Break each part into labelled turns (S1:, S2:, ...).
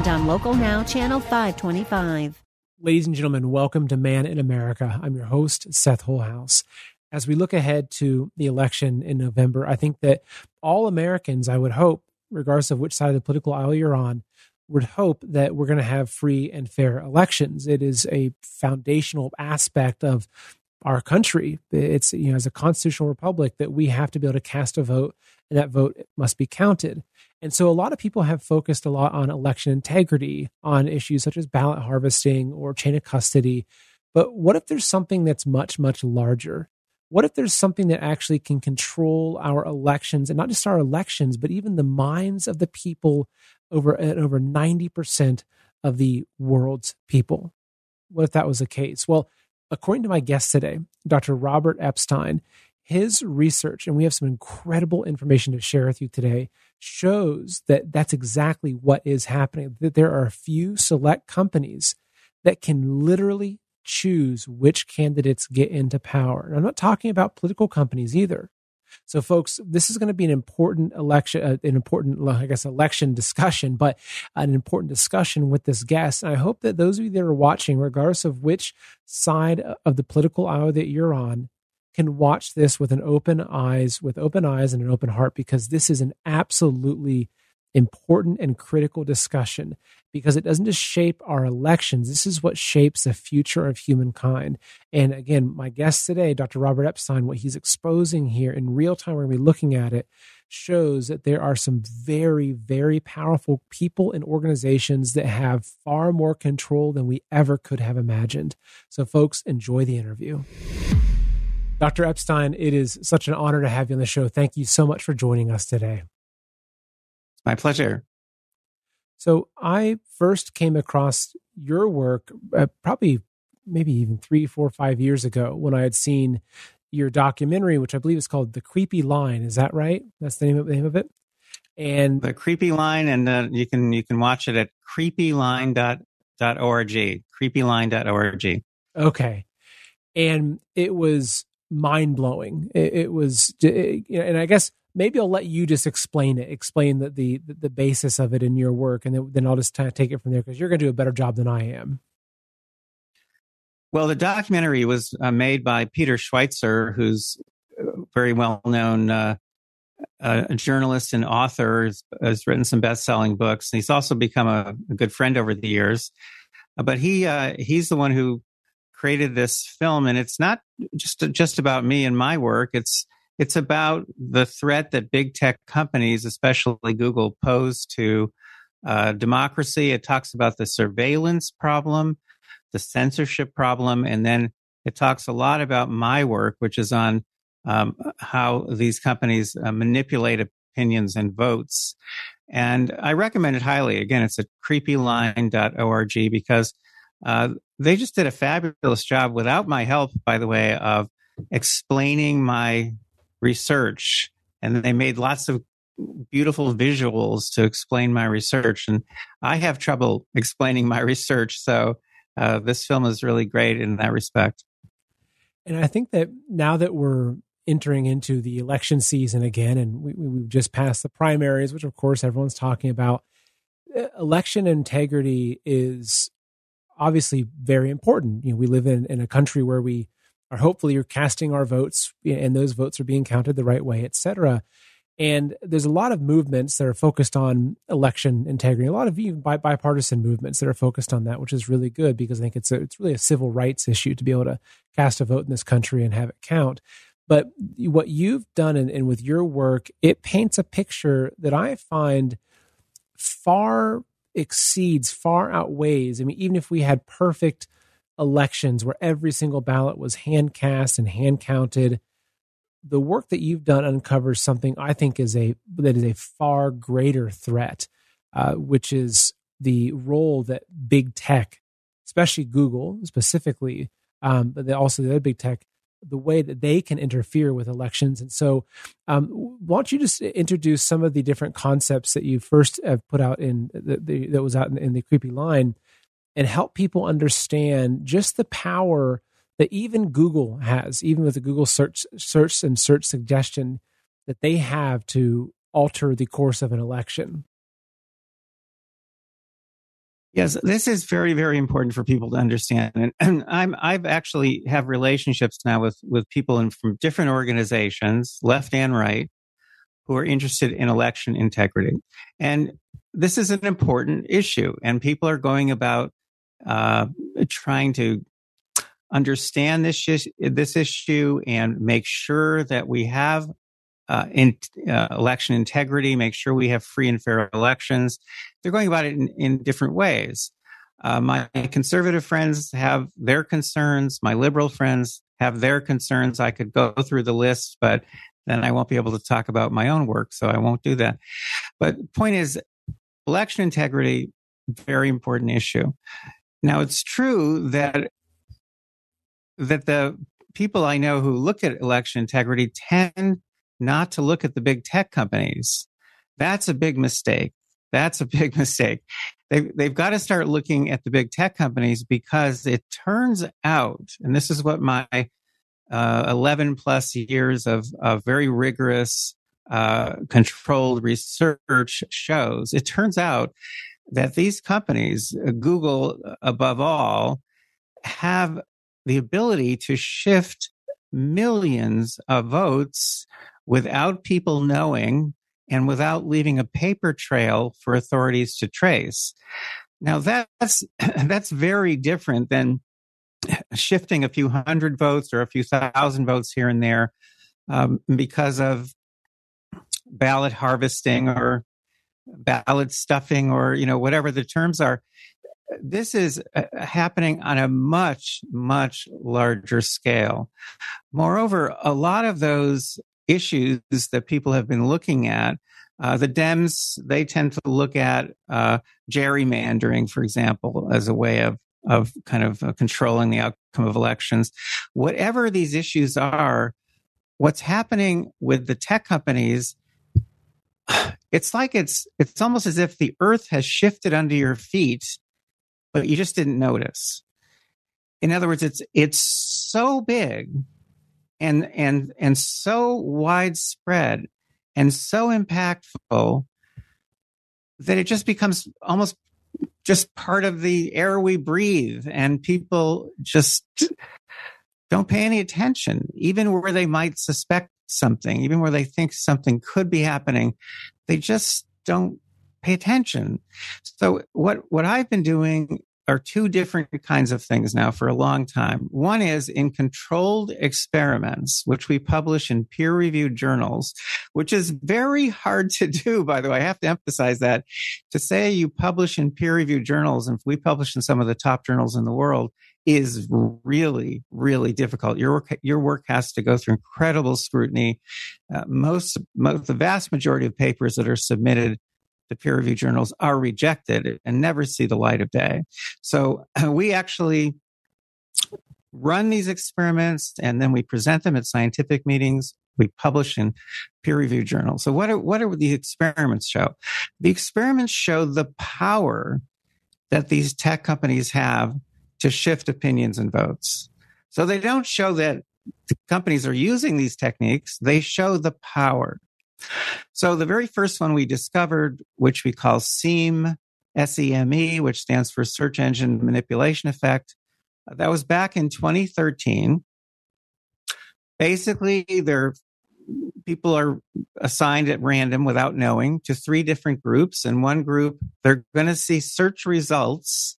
S1: and on Local Now, Channel 525.
S2: Ladies and gentlemen, welcome to Man in America. I'm your host, Seth Holehouse. As we look ahead to the election in November, I think that all Americans, I would hope, regardless of which side of the political aisle you're on, would hope that we're going to have free and fair elections. It is a foundational aspect of our country. It's, you know, as a constitutional republic that we have to be able to cast a vote and that vote must be counted. And so a lot of people have focused a lot on election integrity, on issues such as ballot harvesting or chain of custody. But what if there's something that's much, much larger? What if there's something that actually can control our elections and not just our elections, but even the minds of the people over at over 90% of the world's people? What if that was the case? Well, according to my guest today, Dr. Robert Epstein, his research, and we have some incredible information to share with you today, shows that that's exactly what is happening. That there are a few select companies that can literally choose which candidates get into power. And I'm not talking about political companies either. So, folks, this is going to be an important election, uh, an important, I guess, election discussion, but an important discussion with this guest. And I hope that those of you that are watching, regardless of which side of the political aisle that you're on, can watch this with an open eyes, with open eyes and an open heart, because this is an absolutely important and critical discussion because it doesn't just shape our elections. This is what shapes the future of humankind. And again, my guest today, Dr. Robert Epstein, what he's exposing here in real time, we're going to be looking at it, shows that there are some very, very powerful people and organizations that have far more control than we ever could have imagined. So, folks, enjoy the interview. Dr. Epstein, it is such an honor to have you on the show. Thank you so much for joining us today.
S3: My pleasure.
S2: So, I first came across your work uh, probably maybe even three, four, five years ago when I had seen your documentary, which I believe is called The Creepy Line. Is that right? That's the name of, the name of it?
S3: And the Creepy Line, and uh, you can you can watch it at creepyline.org, creepyline.org.
S2: Okay. And it was mind blowing. It, it, was, it, and I guess maybe I'll let you just explain it, explain the the, the basis of it in your work, and then, then I'll just kind of take it from there because you're going to do a better job than I am.
S3: Well, the documentary was uh, made by Peter Schweizer, who's very well known uh, a journalist and author, has, has, written some best selling books. And he's also become a, a, good friend over the years. Uh, but he uh, he's the one who created this film, and it's not just just about me and my work. It's it's about the threat that big tech companies, especially Google, pose to uh, democracy. It talks about the surveillance problem, the censorship problem, and then it talks a lot about my work, which is on um, how these companies uh, manipulate opinions and votes. And I recommend it highly. Again, it's at creepyline.org because uh, they just did a fabulous job without my help, by the way, of explaining my research. And they made lots of beautiful visuals to explain my research. And I have trouble explaining my research. So uh, this film is really great in that respect.
S2: And I think that now that we're entering into the election season again, and we, we've just passed the primaries, which of course everyone's talking about, election integrity is obviously very important. You know, we live in, in a country where we are hopefully you're casting our votes and those votes are being counted the right way, et cetera. And there's a lot of movements that are focused on election integrity, a lot of even bipartisan movements that are focused on that, which is really good because I think it's a, it's really a civil rights issue to be able to cast a vote in this country and have it count. But what you've done and, and with your work, it paints a picture that I find far exceeds, far outweighs. I mean, even if we had perfect elections where every single ballot was hand cast and hand counted, the work that you've done uncovers something I think is a that is a far greater threat, uh, which is the role that big tech especially Google specifically, um, but also the other big tech, the way that they can interfere with elections. And so, um, why don't you just introduce some of the different concepts that you first have put out in the, the, that was out in, in the creepy line, and help people understand just the power that even Google has, even with the Google search search and search suggestion that they have to alter the course of an election.
S3: Yes, this is very, very important for people to understand. And, I'm, I've actually have relationships now with, with people in, from different organizations, left and right, who are interested in election integrity. And this is an important issue and people are going about, uh, trying to understand this, this issue and make sure that we have uh, in uh, election integrity, make sure we have free and fair elections. They're going about it in, in different ways. Uh, my conservative friends have their concerns. My liberal friends have their concerns. I could go through the list, but then I won't be able to talk about my own work, so I won't do that. But point is, election integrity, very important issue. Now, it's true that that the people I know who look at election integrity tend not to look at the big tech companies. That's a big mistake. That's a big mistake. They've, they've got to start looking at the big tech companies because it turns out, and this is what my uh, 11 plus years of, of very rigorous, uh, controlled research shows, it turns out that these companies, Google above all, have the ability to shift millions of votes without people knowing and without leaving a paper trail for authorities to trace. Now that's, that's very different than shifting a few hundred votes or a few thousand votes here and there um, because of ballot harvesting or ballot stuffing or you know whatever the terms are this is uh, happening on a much much larger scale moreover a lot of those issues that people have been looking at. Uh, the Dems, they tend to look at uh, gerrymandering, for example, as a way of of kind of uh, controlling the outcome of elections. Whatever these issues are, what's happening with the tech companies, it's like it's it's almost as if the earth has shifted under your feet, but you just didn't notice. In other words, it's it's so big and and and so widespread and so impactful that it just becomes almost just part of the air we breathe. And people just don't pay any attention even where they might suspect something even where they think something could be happening. They just don't pay attention. So what what i've been doing are two different kinds of things now for a long time. One is in controlled experiments, which we publish in peer reviewed journals, which is very hard to do, by the way. I have to emphasize that. To say you publish in peer reviewed journals, and we publish in some of the top journals in the world, is really, really difficult. Your work, your work has to go through incredible scrutiny. Uh, most, most, the vast majority of papers that are submitted the peer review journals are rejected and never see the light of day. So we actually run these experiments and then we present them at scientific meetings. We publish in peer reviewed journals. So what are, what are the experiments show? The experiments show the power that these tech companies have to shift opinions and votes. So they don't show that the companies are using these techniques. They show the power. So the very first one we discovered, which we call SEME, S-E-M-E, which stands for Search Engine Manipulation Effect, uh, that was back in 2013. Basically, there people are assigned at random without knowing to three different groups. And one group, they're going to see search results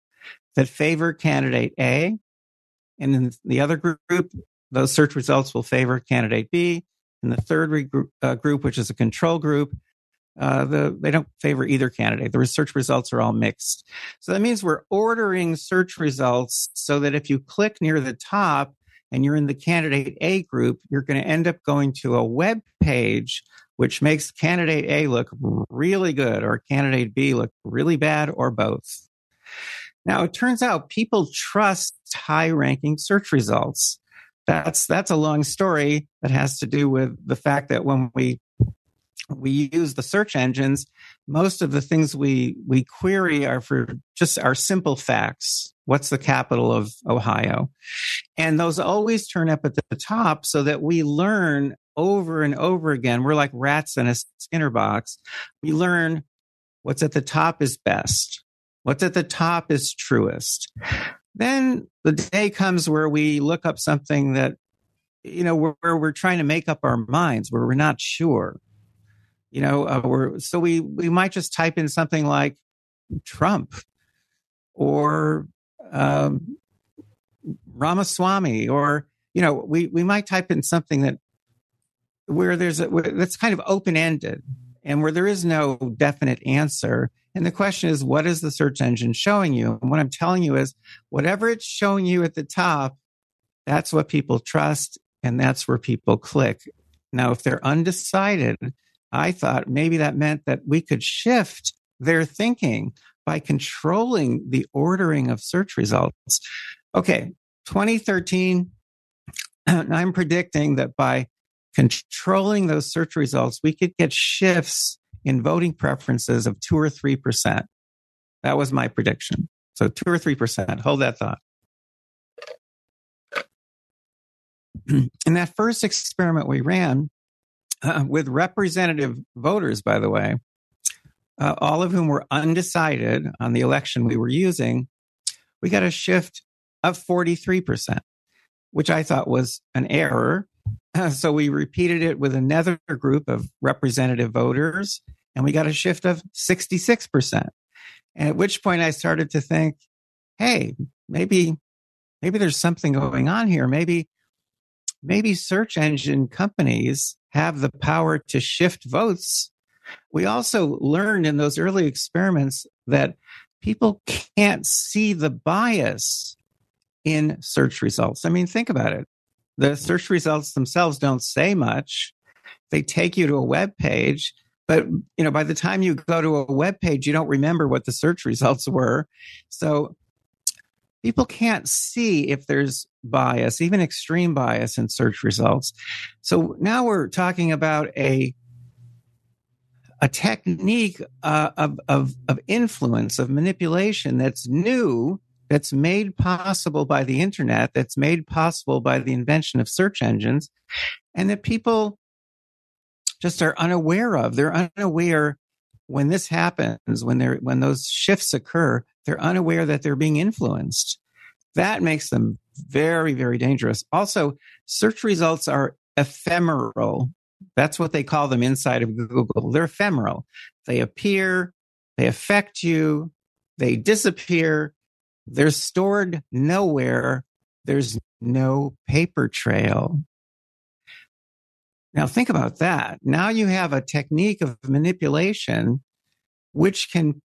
S3: that favor candidate A. And in the other group, those search results will favor candidate B. And the third uh, group, which is a control group, uh, the, they don't favor either candidate. The research results are all mixed. So that means we're ordering search results so that if you click near the top and you're in the candidate A group, you're going to end up going to a web page which makes candidate A look really good or candidate B look really bad or both. Now, it turns out people trust high ranking search results. That's, that's a long story that has to do with the fact that when we we use the search engines, most of the things we, we query are for just our simple facts. What's the capital of Ohio? And those always turn up at the top so that we learn over and over again. We're like rats in a Skinner box. We learn what's at the top is best. What's at the top is truest. Then the day comes where we look up something that, you know, where, we're trying to make up our minds, where we're not sure you know, uh, we're, so we, we might just type in something like Trump or um, Ramaswamy, or, you know, we, we might type in something that where there's a, where, that's kind of open ended and where there is no definite answer. And the question is, what is the search engine showing you? And what I'm telling you is, whatever it's showing you at the top, that's what people trust and that's where people click. Now, if they're undecided, I thought maybe that meant that we could shift their thinking by controlling the ordering of search results. Okay, 2013, I'm predicting that by controlling those search results, we could get shifts in voting preferences of two or 3%. That was my prediction. So two or 3%. Hold that thought. In that first experiment we ran, uh, with representative voters, by the way, uh, all of whom were undecided on the election we were using, we got a shift of 43%, which I thought was an error. So we repeated it with another group of representative voters, and we got a shift of 66%. And at which point I started to think, hey, maybe, maybe there's something going on here. Maybe, maybe search engine companies have the power to shift votes. We also learned in those early experiments that people can't see the bias in search results. I mean, think about it. The search results themselves don't say much. They take you to a web page, but you know, by the time you go to a web page, you don't remember what the search results were. So people can't see if there's bias, even extreme bias in search results. So now we're talking about a a technique uh, of, of, of influence, of manipulation that's new, that's made possible by the internet, that's made possible by the invention of search engines, and that people just are unaware of. They're unaware when this happens, when they're when those shifts occur, they're unaware that they're being influenced. That makes them very, very dangerous. Also, search results are ephemeral. That's what they call them inside of Google. They're ephemeral. They appear, they affect you, they disappear, they're stored nowhere. There's no paper trail. Now, think about that. Now you have a technique of manipulation which can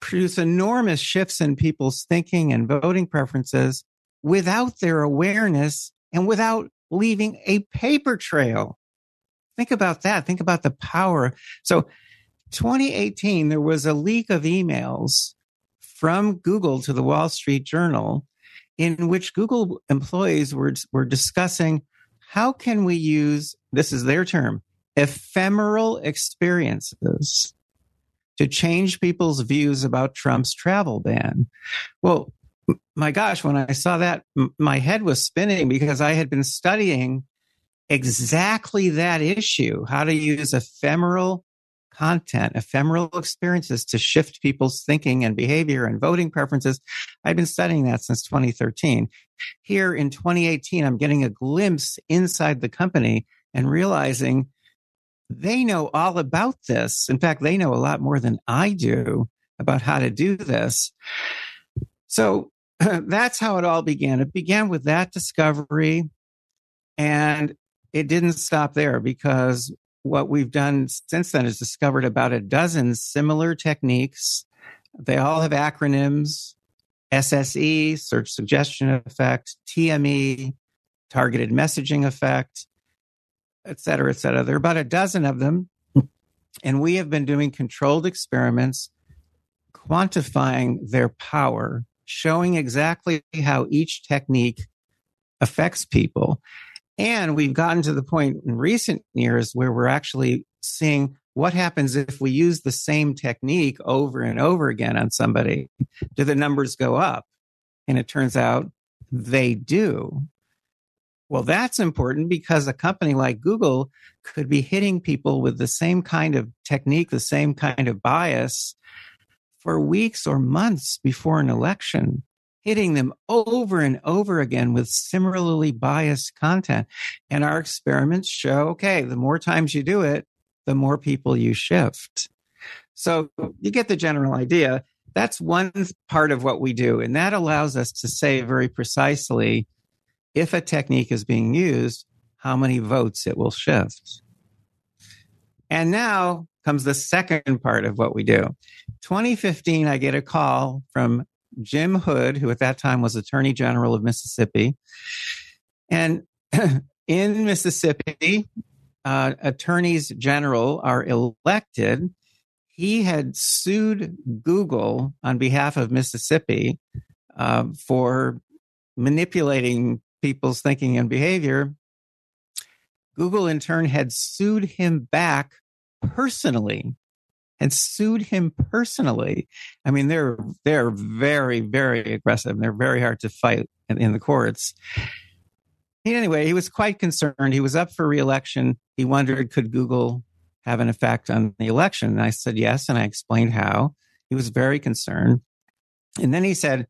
S3: produce enormous shifts in people's thinking and voting preferences without their awareness and without leaving a paper trail. Think about that. Think about the power. So 2018, there was a leak of emails from Google to the Wall Street Journal in which Google employees were, were discussing how can we use, this is their term, ephemeral experiences to change people's views about Trump's travel ban. Well, my gosh, when I saw that, my head was spinning because I had been studying exactly that issue how to use ephemeral content, ephemeral experiences to shift people's thinking and behavior and voting preferences. I've been studying that since 2013. Here in 2018, I'm getting a glimpse inside the company and realizing they know all about this. In fact, they know a lot more than I do about how to do this. So that's how it all began. It began with that discovery and it didn't stop there because what we've done since then is discovered about a dozen similar techniques. They all have acronyms SSE, search suggestion effect, TME, targeted messaging effect, et cetera, et cetera. There are about a dozen of them. And we have been doing controlled experiments quantifying their power, showing exactly how each technique affects people. And we've gotten to the point in recent years where we're actually seeing what happens if we use the same technique over and over again on somebody? Do the numbers go up? And it turns out they do. Well, that's important because a company like Google could be hitting people with the same kind of technique, the same kind of bias for weeks or months before an election, hitting them over and over again with similarly biased content. And our experiments show okay, the more times you do it, the more people you shift. So you get the general idea. That's one part of what we do. And that allows us to say very precisely if a technique is being used, how many votes it will shift. And now comes the second part of what we do. 2015, I get a call from Jim Hood, who at that time was Attorney General of Mississippi. And in Mississippi, uh, attorneys general are elected. He had sued Google on behalf of Mississippi uh, for manipulating people's thinking and behavior. Google, in turn, had sued him back personally and sued him personally. I mean, they're they're very very aggressive. And they're very hard to fight in, in the courts. Anyway, he was quite concerned. He was up for reelection. He wondered could Google have an effect on the election, and I said yes, and I explained how. He was very concerned, and then he said,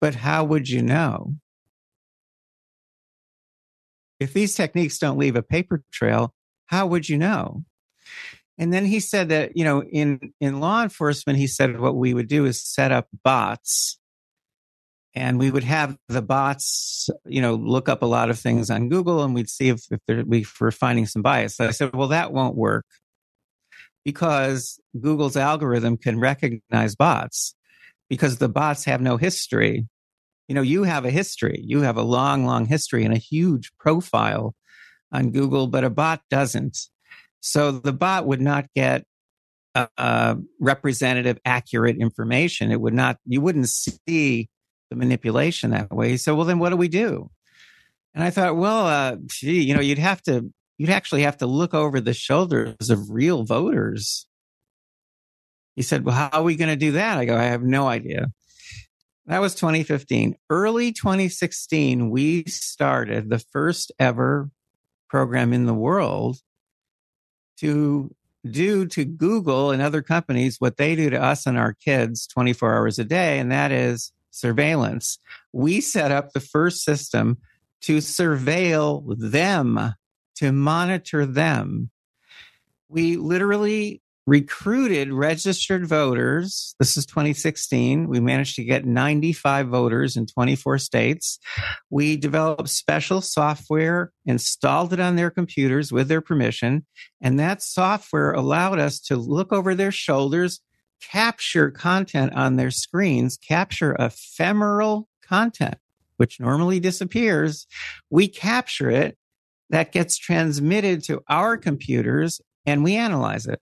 S3: "But how would you know?" If these techniques don't leave a paper trail, how would you know? And then he said that, you know, in, in law enforcement, he said what we would do is set up bots and we would have the bots, you know, look up a lot of things on Google and we'd see if, if, there, if we're finding some bias. So I said, well, that won't work because Google's algorithm can recognize bots because the bots have no history. You know, you have a history, you have a long, long history and a huge profile on Google, but a bot doesn't. So the bot would not get uh, uh, representative, accurate information. It would not, you wouldn't see the manipulation that way. So, well, then what do we do? And I thought, well, uh, gee, you know, you'd have to, you'd actually have to look over the shoulders of real voters. He said, well, how are we going to do that? I go, I have no idea. That was 2015. Early 2016, we started the first ever program in the world to do to Google and other companies what they do to us and our kids 24 hours a day, and that is surveillance. We set up the first system to surveil them, to monitor them. We literally recruited registered voters. This is 2016. We managed to get 95 voters in 24 states. We developed special software, installed it on their computers with their permission. And that software allowed us to look over their shoulders, capture content on their screens, capture ephemeral content, which normally disappears. We capture it. That gets transmitted to our computers and we analyze it.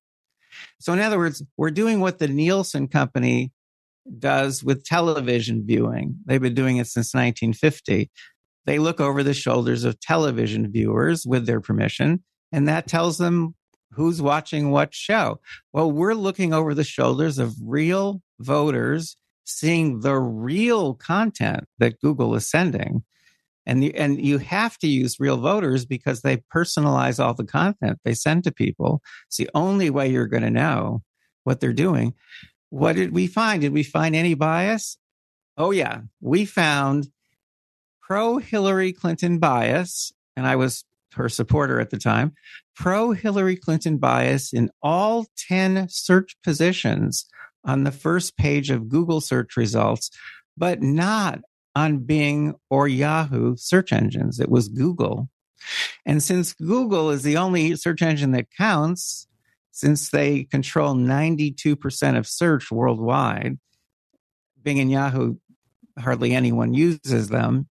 S3: So, in other words, we're doing what the Nielsen company does with television viewing. They've been doing it since 1950. They look over the shoulders of television viewers with their permission, and that tells them who's watching what show. Well, we're looking over the shoulders of real voters, seeing the real content that Google is sending and you, and you have to use real voters because they personalize all the content they send to people. It's the only way you're going to know what they're doing. What did we find? Did we find any bias? Oh yeah, we found pro Hillary Clinton bias, and I was her supporter at the time. Pro Hillary Clinton bias in all 10 search positions on the first page of Google search results, but not on Bing or Yahoo search engines. It was Google. And since Google is the only search engine that counts, since they control 92% of search worldwide, Bing and Yahoo, hardly anyone uses them.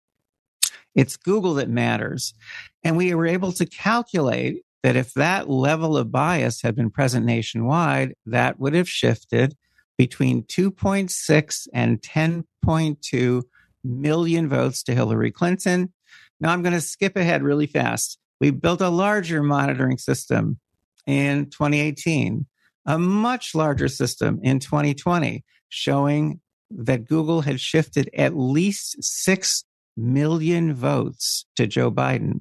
S3: It's Google that matters. And we were able to calculate that if that level of bias had been present nationwide, that would have shifted between 2.6 and 10.2 million votes to Hillary Clinton. Now I'm going to skip ahead really fast. We built a larger monitoring system in 2018, a much larger system in 2020, showing that Google had shifted at least 6 million votes to Joe Biden.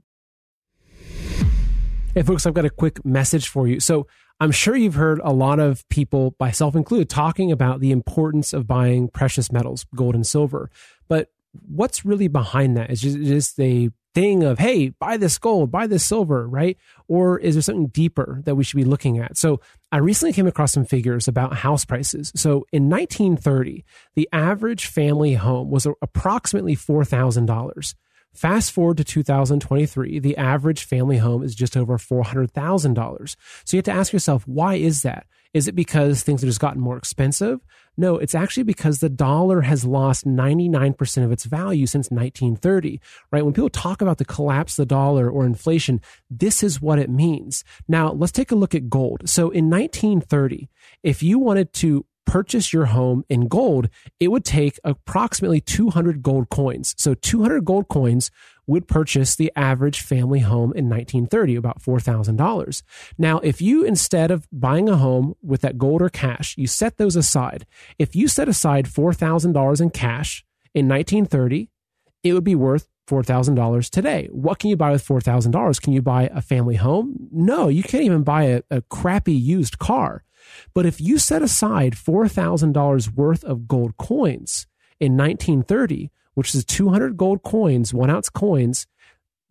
S2: Hey, folks, I've got a quick message for you. So, I'm sure you've heard a lot of people, myself included, talking about the importance of buying precious metals, gold and silver. But what's really behind that? Is just, just a thing of, hey, buy this gold, buy this silver, right? Or is there something deeper that we should be looking at? So I recently came across some figures about house prices. So in 1930, the average family home was approximately $4,000. Fast forward to 2023, the average family home is just over $400,000. So you have to ask yourself, why is that? Is it because things have just gotten more expensive? No, it's actually because the dollar has lost 99% of its value since 1930, right? When people talk about the collapse of the dollar or inflation, this is what it means. Now, let's take a look at gold. So in 1930, if you wanted to purchase your home in gold, it would take approximately 200 gold coins. So 200 gold coins would purchase the average family home in 1930, about $4,000. Now, if you, instead of buying a home with that gold or cash, you set those aside, if you set aside $4,000 in cash in 1930, it would be worth $4,000 today. What can you buy with $4,000? Can you buy a family home? No, you can't even buy a, a crappy used car. But if you set aside $4,000 worth of gold coins in 1930, which is 200 gold coins, one ounce coins,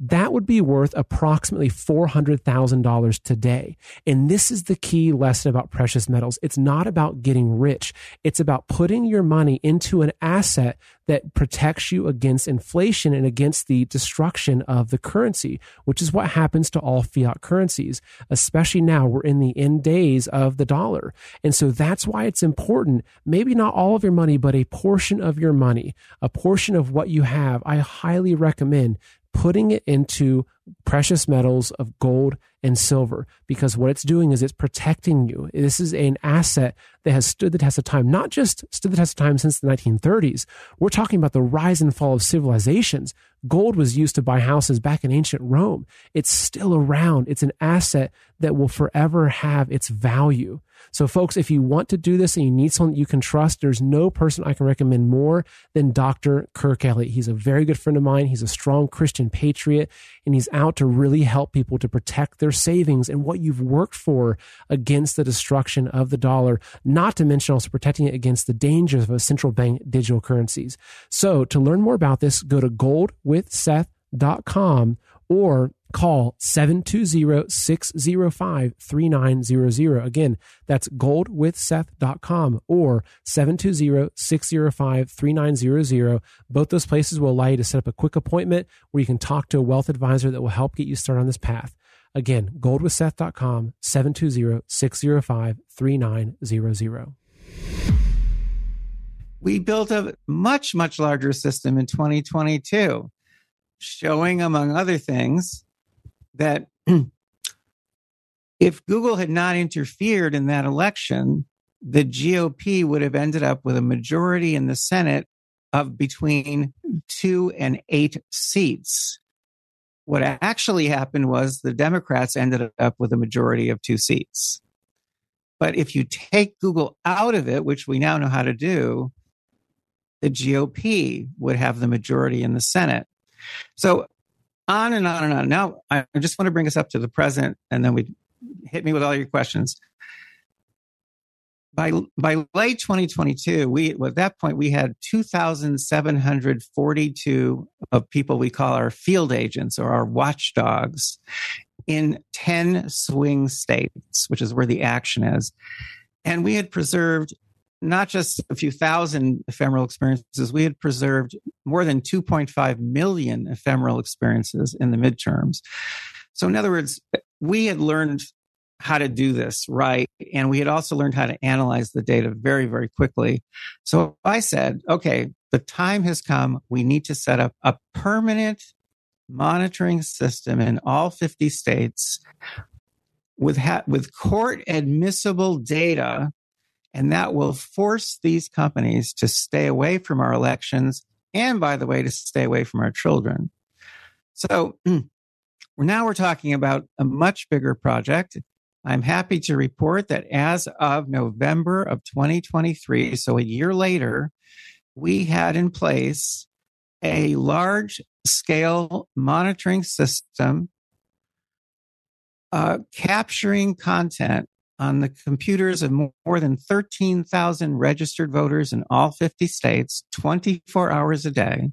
S2: that would be worth approximately $400,000 today. And this is the key lesson about precious metals. It's not about getting rich. It's about putting your money into an asset that protects you against inflation and against the destruction of the currency, which is what happens to all fiat currencies, especially now we're in the end days of the dollar. And so that's why it's important, maybe not all of your money, but a portion of your money, a portion of what you have. I highly recommend putting it into precious metals of gold and silver because what it's doing is it's protecting you. This is an asset that has stood the test of time, not just stood the test of time since the 1930s. We're talking about the rise and fall of civilizations. Gold was used to buy houses back in ancient Rome. It's still around. It's an asset that will forever have its value. So, folks, if you want to do this and you need someone you can trust, there's no person I can recommend more than Dr. Kirk Elliott. He's a very good friend of mine. He's a strong Christian patriot, and he's out to really help people to protect their savings and what you've worked for against the destruction of the dollar, not to mention also protecting it against the dangers of central bank digital currencies. So, to learn more about this, go to goldwithseth.com or call 720-605-3900. Again, that's goldwithseth.com or 720-605-3900. Both those places will allow you to set up a quick appointment where you can talk to a wealth advisor that will help get you started on this path. Again, goldwithseth.com, 720-605-3900.
S3: We built a much, much larger system in 2022, showing, among other things, that if Google had not interfered in that election, the GOP would have ended up with a majority in the Senate of between two and eight seats. What actually happened was the Democrats ended up with a majority of two seats. But if you take Google out of it, which we now know how to do, the GOP would have the majority in the Senate. So on and on and on. Now, I just want to bring us up to the present, and then we hit me with all your questions. By by late 2022, we at that point we had 2,742 of people we call our field agents or our watchdogs in 10 swing states, which is where the action is. And we had preserved not just a few thousand ephemeral experiences, we had preserved more than 2.5 million ephemeral experiences in the midterms. So, in other words, we had learned how to do this right. And we had also learned how to analyze the data very, very quickly. So I said, okay, the time has come. We need to set up a permanent monitoring system in all 50 states with, ha- with court admissible data And that will force these companies to stay away from our elections and, by the way, to stay away from our children. So now we're talking about a much bigger project. I'm happy to report that as of November of 2023, so a year later, we had in place a large scale monitoring system uh, capturing content on the computers of more than 13,000 registered voters in all 50 states 24 hours a day.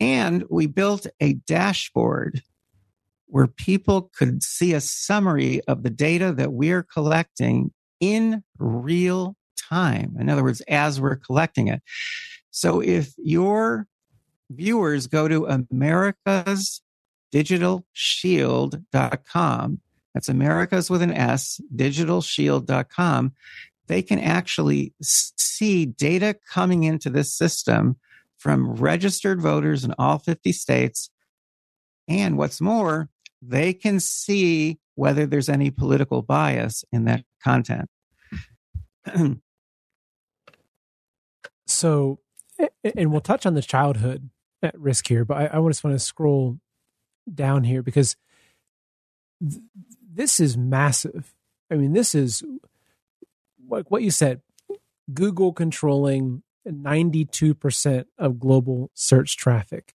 S3: And we built a dashboard where people could see a summary of the data that we're collecting in real time. In other words, as we're collecting it. So if your viewers go to America's digitalshield.com that's Americas with an S, digitalshield.com. They can actually see data coming into this system from registered voters in all 50 states. And what's more, they can see whether there's any political bias in that content.
S2: so, and we'll touch on the childhood at risk here, but I, I just want to scroll down here because this is massive. I mean, this is like what you said Google controlling 92% of global search traffic.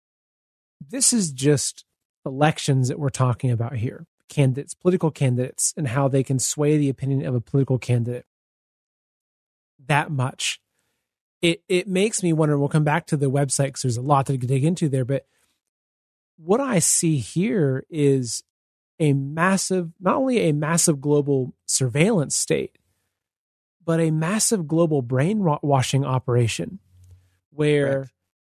S2: This is just elections that we're talking about here candidates, political candidates, and how they can sway the opinion of a political candidate that much. It, it makes me wonder. We'll come back to the website because there's a lot to dig into there. But what I see here is a massive, not only a massive global surveillance state, but a massive global brainwashing operation where right.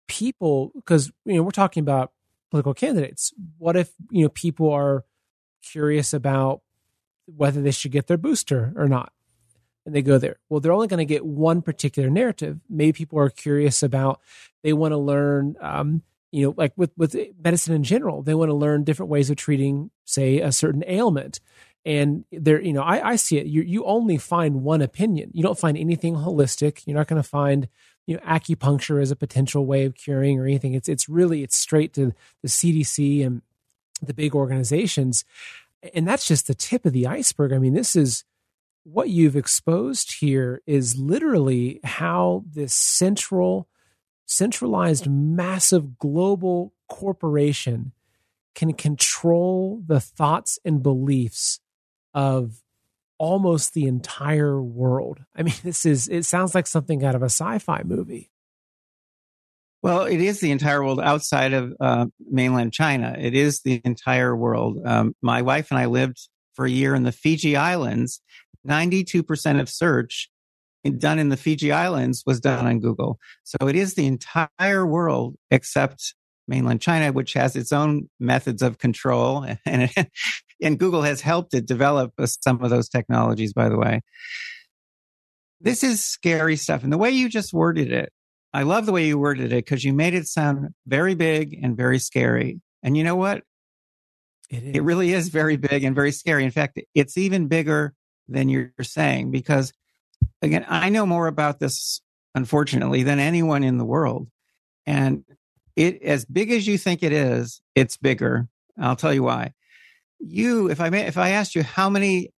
S2: people, because, you know, we're talking about political candidates. What if, you know, people are curious about whether they should get their booster or not? And they go there. Well, they're only going to get one particular narrative. Maybe people are curious about, they want to learn, um, you know, like with, with medicine in general, they want to learn different ways of treating, say, a certain ailment. And there, you know, I, I see it. You, you only find one opinion. You don't find anything holistic. You're not going to find, you know, acupuncture as a potential way of curing or anything. It's, it's really, it's straight to the CDC and the big organizations. And that's just the tip of the iceberg. I mean, this is what you've exposed here is literally how this central centralized, massive global corporation can control the thoughts and beliefs of almost the entire world. I mean, this is, it sounds like something out of a sci fi movie.
S3: Well, it is the entire world outside of uh, mainland China. It is the entire world. Um, my wife and I lived for a year in the Fiji Islands. 92% of search done in the Fiji Islands was done on Google. So it is the entire world except mainland China, which has its own methods of control. And, and Google has helped it develop some of those technologies, by the way. This is scary stuff. And the way you just worded it, I love the way you worded it because you made it sound very big and very scary. And you know what? It, it really is very big and very scary. In fact, it's even bigger than you're saying because again, I know more about this, unfortunately, than anyone in the world. And it, as big as you think it is, it's bigger. I'll tell you why. You, if I may, if I asked you how many,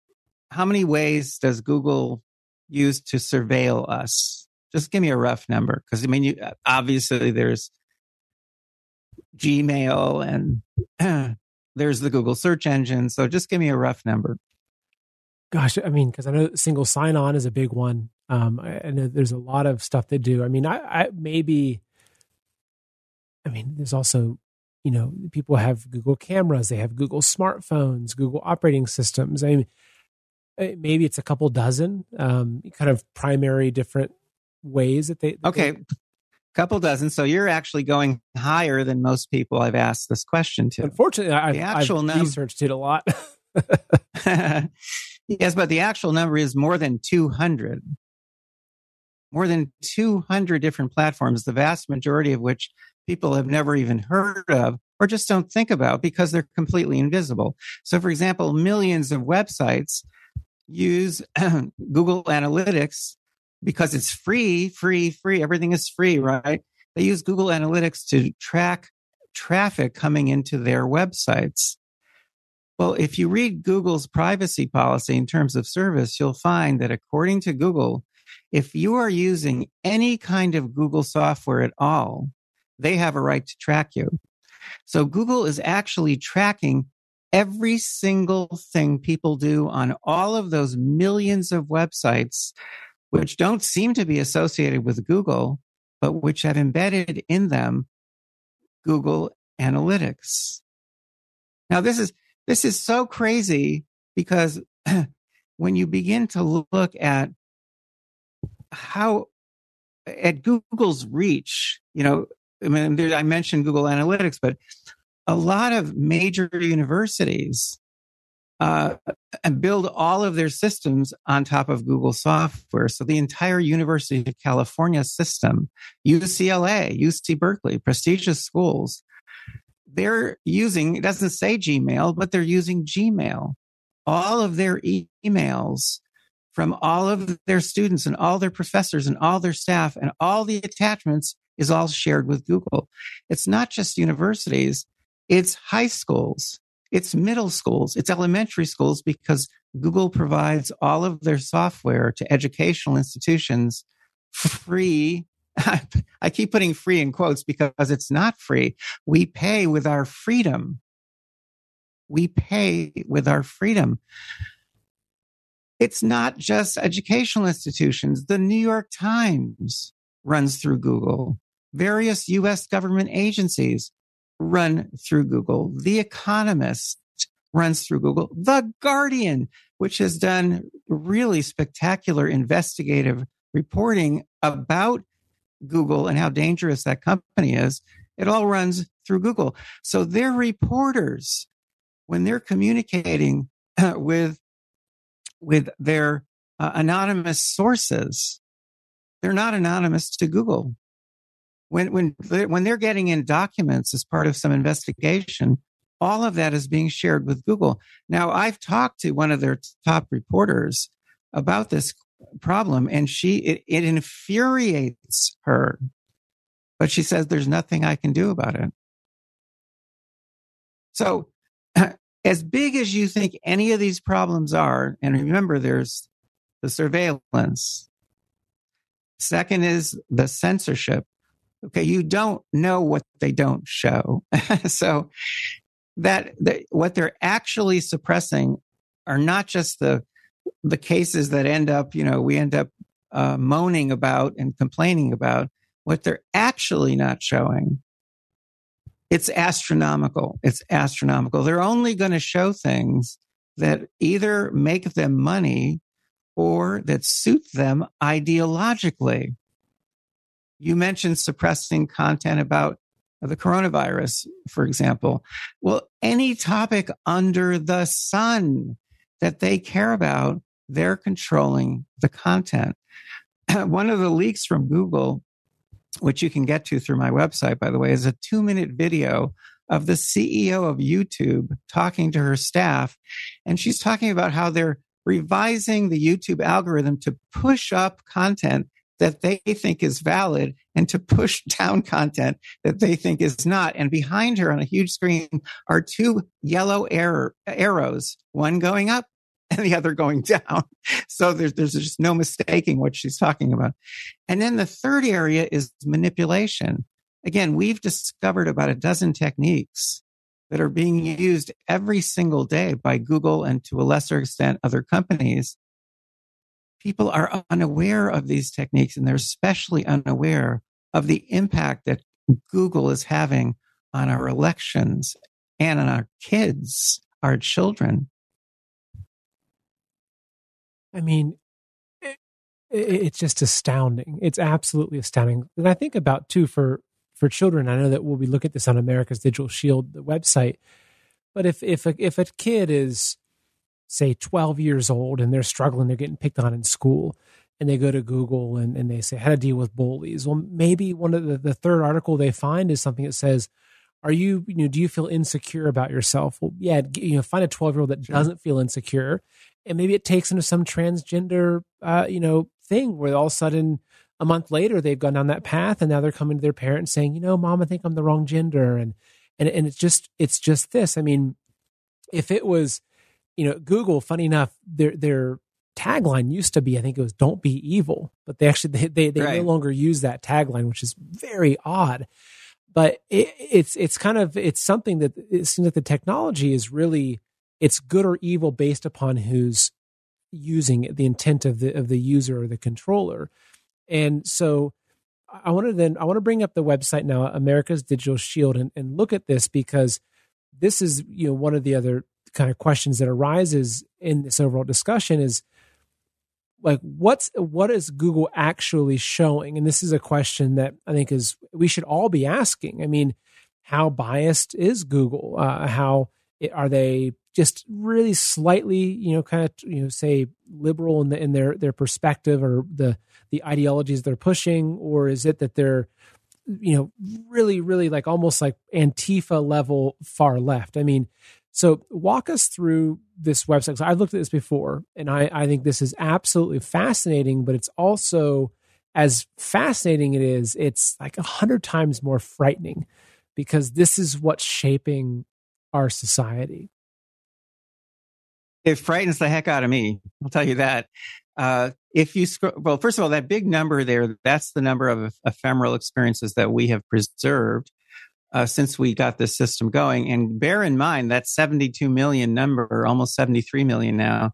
S3: how many ways does Google use to surveil us? Just give me a rough number. Cause I mean, you, obviously there's Gmail and there's the Google search engine. So just give me a rough number
S2: gosh, I mean, because I know single sign on is a big one. Um, I, I, know there's a lot of stuff they do. I mean, I, I maybe, I mean, there's also, you know, people have Google cameras, they have Google smartphones, Google operating systems. I mean, eh, maybe it's a couple dozen, um, kind of primary different ways that they.
S3: That okay. They, couple dozen. So you're actually going higher than most people I've asked this question to.
S2: Unfortunately, I've, the actual I've num- researched it a lot.
S3: Yes, but the actual number is more than 200. More than 200 different platforms, the vast majority of which people have never even heard of or just don't think about because they're completely invisible. So, for example, millions of websites use Google Analytics because it's free, free, free. Everything is free, right? They use Google Analytics to track traffic coming into their websites. Well, if you read Google's privacy policy in terms of service, you'll find that according to Google, if you are using any kind of Google software at all, they have a right to track you. So Google is actually tracking every single thing people do on all of those millions of websites, which don't seem to be associated with Google, but which have embedded in them Google Analytics. Now, this is, this is so crazy because when you begin to look at how at Google's reach, you know, I mean, I mentioned Google Analytics, but a lot of major universities uh, build all of their systems on top of Google software. So the entire University of California system, UCLA, UC Berkeley, prestigious schools, they're using, it doesn't say Gmail, but they're using Gmail. All of their e- emails from all of their students and all their professors and all their staff and all the attachments is all shared with Google. It's not just universities, it's high schools, it's middle schools, it's elementary schools because Google provides all of their software to educational institutions free. I keep putting free in quotes because it's not free. We pay with our freedom. We pay with our freedom. It's not just educational institutions. The New York Times runs through Google. Various US government agencies run through Google. The Economist runs through Google. The Guardian, which has done really spectacular investigative reporting about Google and how dangerous that company is, it all runs through Google. So their reporters, when they're communicating with, with their uh, anonymous sources, they're not anonymous to Google when when when they're getting in documents as part of some investigation all of that is being shared with google now i've talked to one of their top reporters about this problem and she it, it infuriates her but she says there's nothing i can do about it so as big as you think any of these problems are and remember there's the surveillance second is the censorship Okay. You don't know what they don't show. so that, that what they're actually suppressing are not just the, the cases that end up, you know, we end up uh, moaning about and complaining about. What they're actually not showing, it's astronomical. It's astronomical. They're only going to show things that either make them money or that suit them ideologically. You mentioned suppressing content about the coronavirus, for example. Well, any topic under the sun that they care about, they're controlling the content. One of the leaks from Google, which you can get to through my website, by the way, is a two minute video of the CEO of YouTube talking to her staff. And she's talking about how they're revising the YouTube algorithm to push up content that they think is valid and to push down content that they think is not. And behind her on a huge screen are two yellow arrow, arrows, one going up and the other going down. So there's, there's just no mistaking what she's talking about. And then the third area is manipulation. Again, we've discovered about a dozen techniques that are being used every single day by Google and to a lesser extent other companies people are unaware of these techniques and they're especially unaware of the impact that Google is having on our elections and on our kids, our children.
S2: I mean, it, it's just astounding. It's absolutely astounding. And I think about too for for children. I know that we'll be looking at this on America's Digital Shield, the website. But if if a, if a kid is say 12 years old and they're struggling, they're getting picked on in school, and they go to Google and, and they say how to deal with bullies. Well, maybe one of the, the third article they find is something that says, are you you know do you feel insecure about yourself well yeah you know find a 12 year old that sure. doesn't feel insecure and maybe it takes into some transgender uh, you know thing where all of a sudden a month later they've gone down that path and now they're coming to their parents saying you know mom i think i'm the wrong gender and and and it's just it's just this i mean if it was you know google funny enough their their tagline used to be i think it was don't be evil but they actually they they, they right. no longer use that tagline which is very odd but it, it's it's kind of it's something that it seems that the technology is really it's good or evil based upon who's using it, the intent of the of the user or the controller. And so I want to then I want to bring up the website now, America's Digital Shield, and, and look at this because this is you know one of the other kind of questions that arises in this overall discussion is like what's what is google actually showing? And this is a question that i think is we should all be asking. I mean how biased is google? Uh, how are they just really slightly you know kind of you know say liberal in, the, in their their perspective or the the ideologies they're pushing? Or is it that they're you know really really like almost like antifa level far left? I mean so walk us through this website. So I've looked at this before, and I, I think this is absolutely fascinating, but it's also as fascinating it is, it's like a hundred times more frightening because this is what's shaping our society.
S3: It frightens the heck out of me. I'll tell you that. Uh, if you scroll, well, first of all, that big number there, that's the number of ephemeral experiences that we have preserved uh, since we got this system going. And bear in mind that 72 million number, almost 73 million now.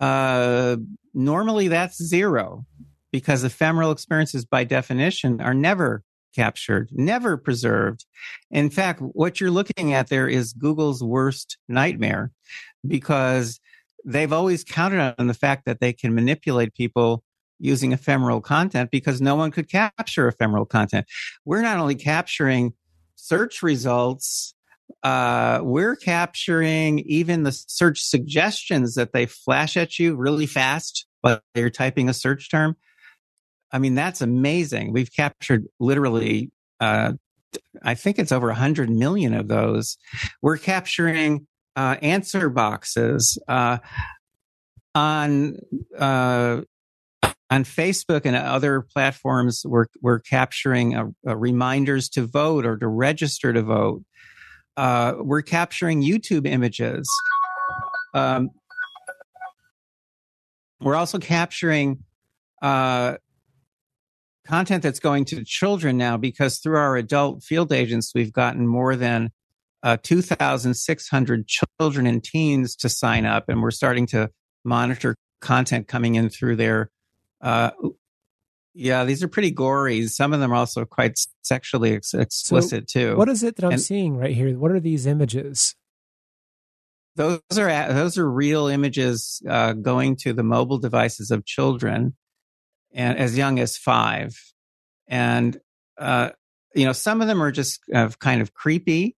S3: Uh, normally that's zero because ephemeral experiences by definition are never captured, never preserved. In fact, what you're looking at there is Google's worst nightmare because they've always counted on the fact that they can manipulate people using ephemeral content because no one could capture ephemeral content. We're not only capturing search results, uh, we're capturing even the search suggestions that they flash at you really fast while you're typing a search term. I mean, that's amazing. We've captured literally, uh, I think it's over 100 million of those. We're capturing uh, answer boxes uh, on uh, on Facebook and other platforms, we're, we're capturing a, a reminders to vote or to register to vote. Uh, we're capturing YouTube images. Um, we're also capturing uh, content that's going to children now because through our adult field agents, we've gotten more than uh, 2,600 children and teens to sign up, and we're starting to monitor content coming in through their uh, yeah, these are pretty gory. Some of them are also quite sexually ex- explicit so
S2: too. What is it that I'm and seeing right here? What are these images?
S3: Those are those are real images uh, going to the mobile devices of children, and as young as five, and uh, you know some of them are just uh, kind of creepy.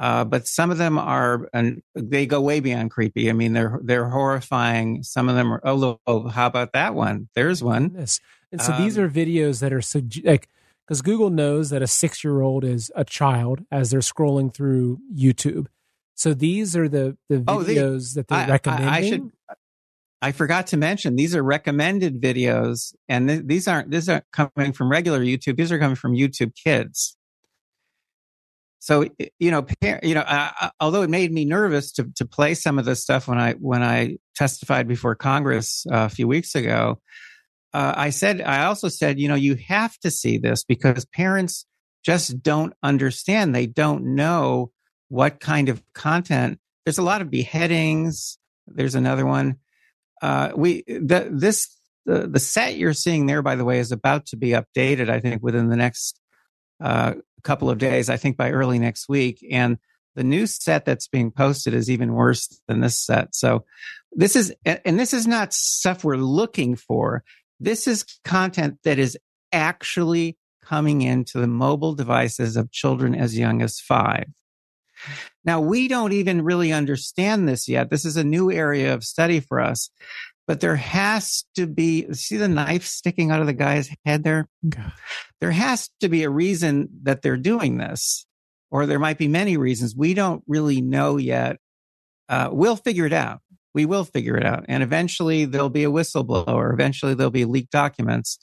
S3: Uh, but some of them are, and they go way beyond creepy. I mean, they're they're horrifying. Some of them are. Oh, oh how about that one? There's one.
S2: Yes. And so um, these are videos that are like because Google knows that a six year old is a child as they're scrolling through YouTube. So these are the the videos oh, they, that they're I, recommending. I, I, should.
S3: I forgot to mention these are recommended videos, and th- these aren't these aren't coming from regular YouTube. These are coming from YouTube Kids. So you know, you know, uh, although it made me nervous to to play some of this stuff when I when I testified before Congress uh, a few weeks ago, uh, I said I also said, you know, you have to see this because parents just don't understand. They don't know what kind of content. There's a lot of beheadings. There's another one. Uh, we the, this the the set you're seeing there, by the way, is about to be updated. I think within the next uh, couple of days, I think by early next week. And the new set that's being posted is even worse than this set. So this is, and this is not stuff we're looking for. This is content that is actually coming into the mobile devices of children as young as five. Now, we don't even really understand this yet. This is a new area of study for us but there has to be see the knife sticking out of the guy's head there there has to be a reason that they're doing this or there might be many reasons. We don't really know yet. Uh, we'll figure it out. We will figure it out. And eventually there'll be a whistleblower. Eventually there'll be leaked documents.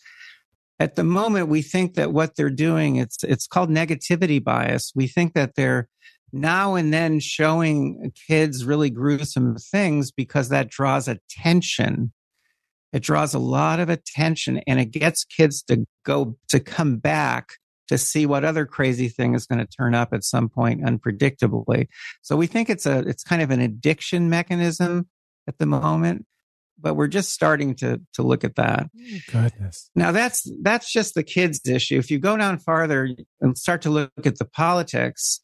S3: At the moment, we think that what they're doing, it's, it's called negativity bias. We think that they're now and then showing kids really gruesome things because that draws attention. It draws a lot of attention and it gets kids to go to come back to see what other crazy thing is going to turn up at some point unpredictably. So we think it's a it's kind of an addiction mechanism at the moment, but we're just starting to to look at that.
S2: Oh, goodness.
S3: Now that's that's just the kids issue. If you go down farther and start to look at the politics,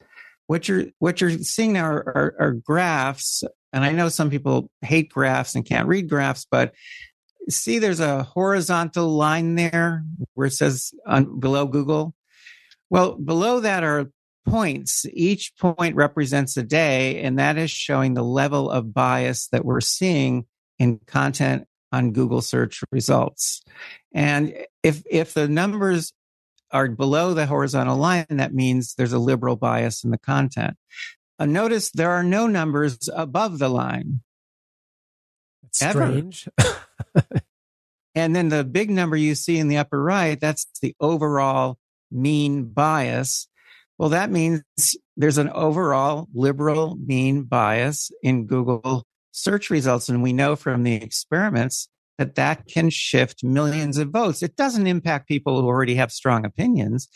S3: what you're what you're seeing now are, are, are graphs, and I know some people hate graphs and can't read graphs, but see there's a horizontal line there where it says on, below Google. Well, below that are points. Each point represents a day, and that is showing the level of bias that we're seeing in content on Google search results. And if if the numbers are below the horizontal line, that means there's a liberal bias in the content. Uh, notice there are no numbers above the line.
S2: That's strange.
S3: and then the big number you see in the upper right, that's the overall mean bias. Well, that means there's an overall liberal mean bias in Google search results. And we know from the experiments that that can shift millions of votes. It doesn't impact people who already have strong opinions.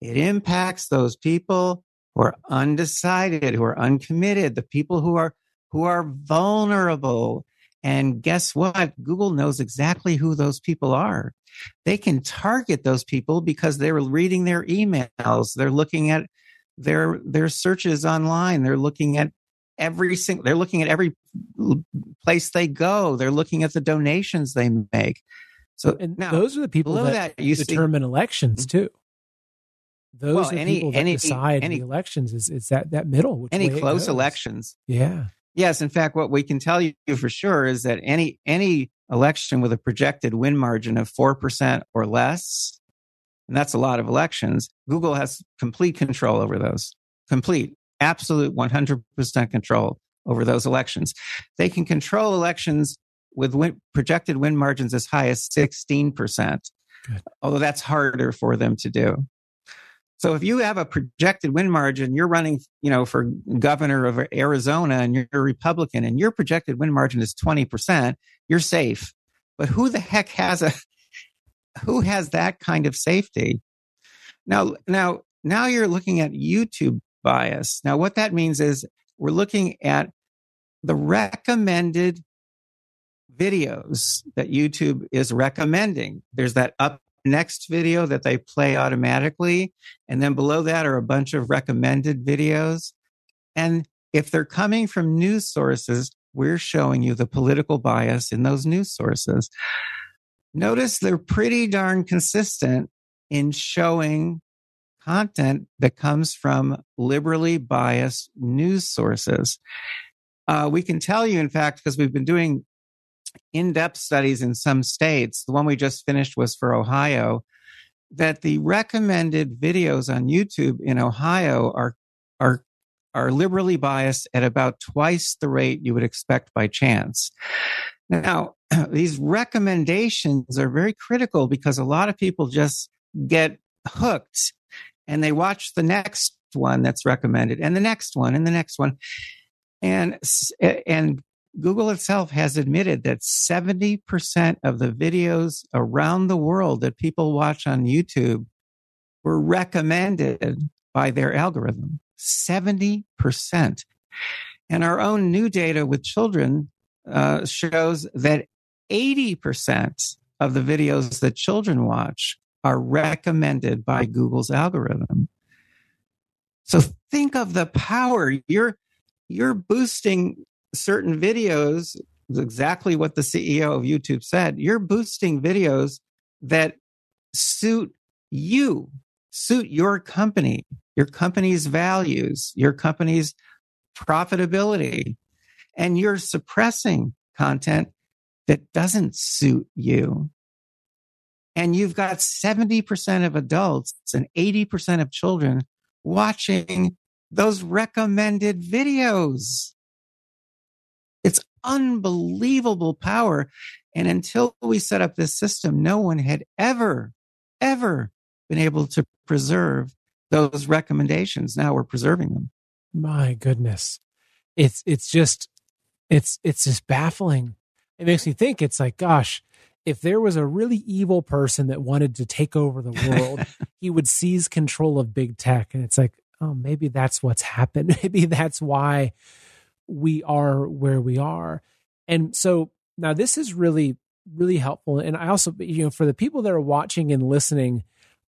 S3: It impacts those people who are undecided, who are uncommitted, the people who are, who are vulnerable. And guess what? Google knows exactly who those people are. They can target those people because they're reading their emails. They're looking at their, their searches online. They're looking at every single, they're looking at every place they go. They're looking at the donations they make. So
S2: and now, those are the people that, that you determine see, elections mm-hmm. too. Those well, are any, people that any, decide any, the elections. Is is that that middle?
S3: any close elections?
S2: Yeah.
S3: Yes. In fact, what we can tell you for sure is that any any election with a projected win margin of four percent or less, and that's a lot of elections. Google has complete control over those. Complete absolute 100% control over those elections. They can control elections with win- projected win margins as high as 16%, Good. although that's harder for them to do. So if you have a projected win margin, you're running, you know, for governor of Arizona and you're a Republican and your projected win margin is 20%, you're safe. But who the heck has a, who has that kind of safety? Now, now, now you're looking at YouTube bias. Now, what that means is we're looking at the recommended videos that YouTube is recommending. There's that up next video that they play automatically. And then below that are a bunch of recommended videos. And if they're coming from news sources, we're showing you the political bias in those news sources. Notice they're pretty darn consistent in showing content that comes from liberally biased news sources. Uh, we can tell you, in fact, because we've been doing in depth studies in some states, the one we just finished was for Ohio, that the recommended videos on YouTube in Ohio are, are, are liberally biased at about twice the rate you would expect by chance. Now, these recommendations are very critical because a lot of people just get hooked and they watch the next one that's recommended and the next one and the next one. And, and Google itself has admitted that 70% of the videos around the world that people watch on YouTube were recommended by their algorithm. 70%. And our own new data with children uh, shows that 80% of the videos that children watch are recommended by Google's algorithm. So think of the power. You're, you're boosting certain videos, exactly what the CEO of YouTube said. You're boosting videos that suit you, suit your company, your company's values, your company's profitability, and you're suppressing content that doesn't suit you and you've got 70% of adults and 80% of children watching those recommended videos. It's unbelievable power. And until we set up this system, no one had ever, ever been able to preserve those recommendations. Now we're preserving them.
S2: My goodness. It's it's just it's it's just baffling. It makes me think it's like, gosh, if there was a really evil person that wanted to take over the world, he would seize control of big tech. And it's like, oh, maybe that's what's happened. Maybe that's why we are where we are. And so now this is really, really helpful. And I also, you know, for the people that are watching and listening,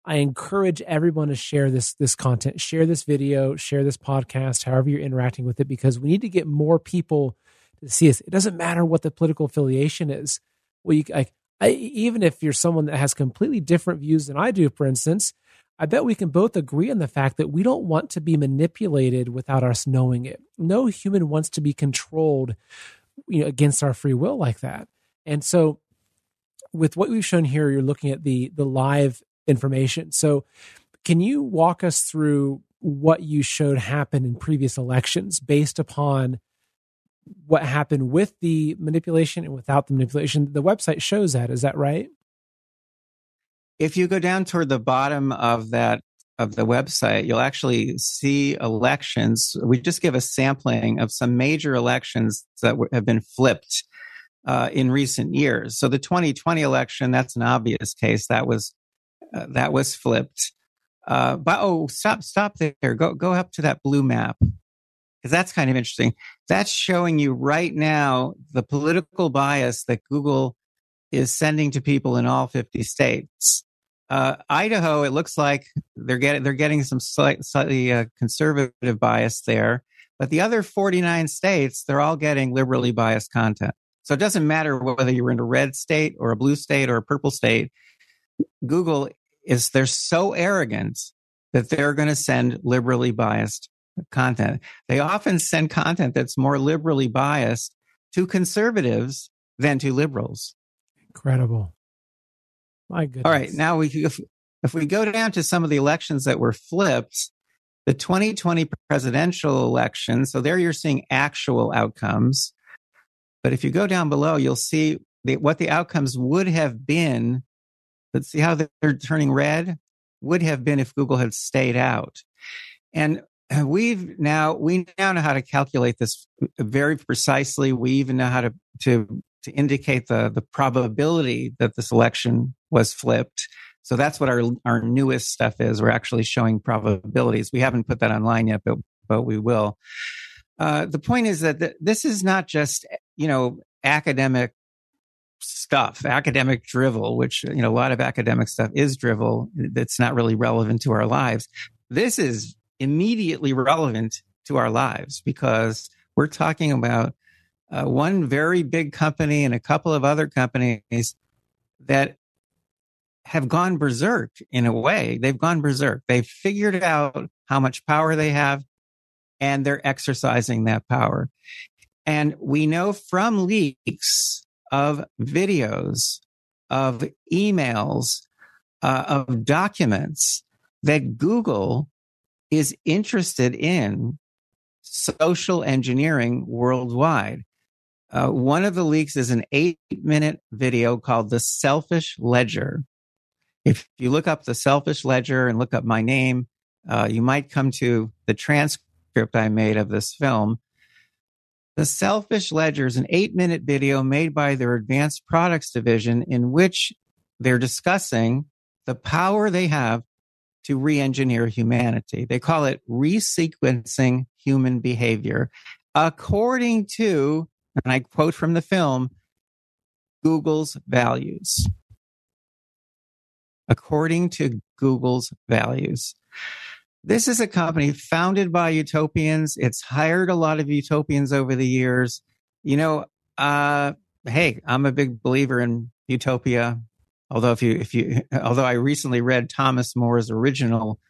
S2: I encourage everyone to share this this content, share this video, share this podcast, however you're interacting with it, because we need to get more people to see us. It doesn't matter what the political affiliation is. Well, you like I, even if you're someone that has completely different views than I do, for instance, I bet we can both agree on the fact that we don't want to be manipulated without us knowing it. No human wants to be controlled you know, against our free will like that. And so, with what we've shown here, you're looking at the the live information. So, can you walk us through what you showed happen in previous elections based upon what happened with the manipulation and without the manipulation? The website shows that. Is that right?
S3: If you go down toward the bottom of that of the website, you'll actually see elections. We just give a sampling of some major elections that have been flipped uh, in recent years. So the 2020 election, that's an obvious case. That was uh, that was flipped. Uh, but oh, stop, stop there. Go, go up to that blue map because that's kind of interesting. That's showing you right now the political bias that Google is sending to people in all 50 states. Uh, Idaho, it looks like they're getting they're getting some slight, slightly uh, conservative bias there, but the other 49 states they're all getting liberally biased content. So it doesn't matter whether you're in a red state or a blue state or a purple state. Google is they're so arrogant that they're going to send liberally biased content. They often send content that's more liberally biased to conservatives than to liberals.
S2: Incredible. My goodness.
S3: All right. Now we, if, if we go down to some of the elections that were flipped, the 2020 presidential election. So there you're seeing actual outcomes. But if you go down below, you'll see the, what the outcomes would have been Let's see how they're turning red would have been if Google had stayed out. And we've now we now know how to calculate this very precisely. We even know how to to to indicate the the probability that the selection was flipped. So that's what our our newest stuff is. We're actually showing probabilities. We haven't put that online yet, but but we will. Uh, the point is that th- this is not just you know academic stuff, academic drivel, which, you know, a lot of academic stuff is drivel that's not really relevant to our lives. This is immediately relevant to our lives because we're talking about uh, one very big company and a couple of other companies that have gone berserk in a way. They've gone berserk. They've figured out how much power they have and they're exercising that power. And we know from leaks of videos, of emails, uh, of documents that Google is interested in social engineering worldwide. Uh, one of the leaks is an eight minute video called The Selfish Ledger. If you look up The Selfish Ledger and look up my name, uh, you might come to the transcript I made of this film. The Selfish Ledger is an eight minute video made by their advanced products division in which they're discussing the power they have to re engineer humanity. They call it resequencing human behavior. According to, and I quote from the film, Google's values. According to Google's values. This is a company founded by utopians. It's hired a lot of utopians over the years. You know, uh, hey, I'm a big believer in utopia. Although if you, if you, although I recently read Thomas More's original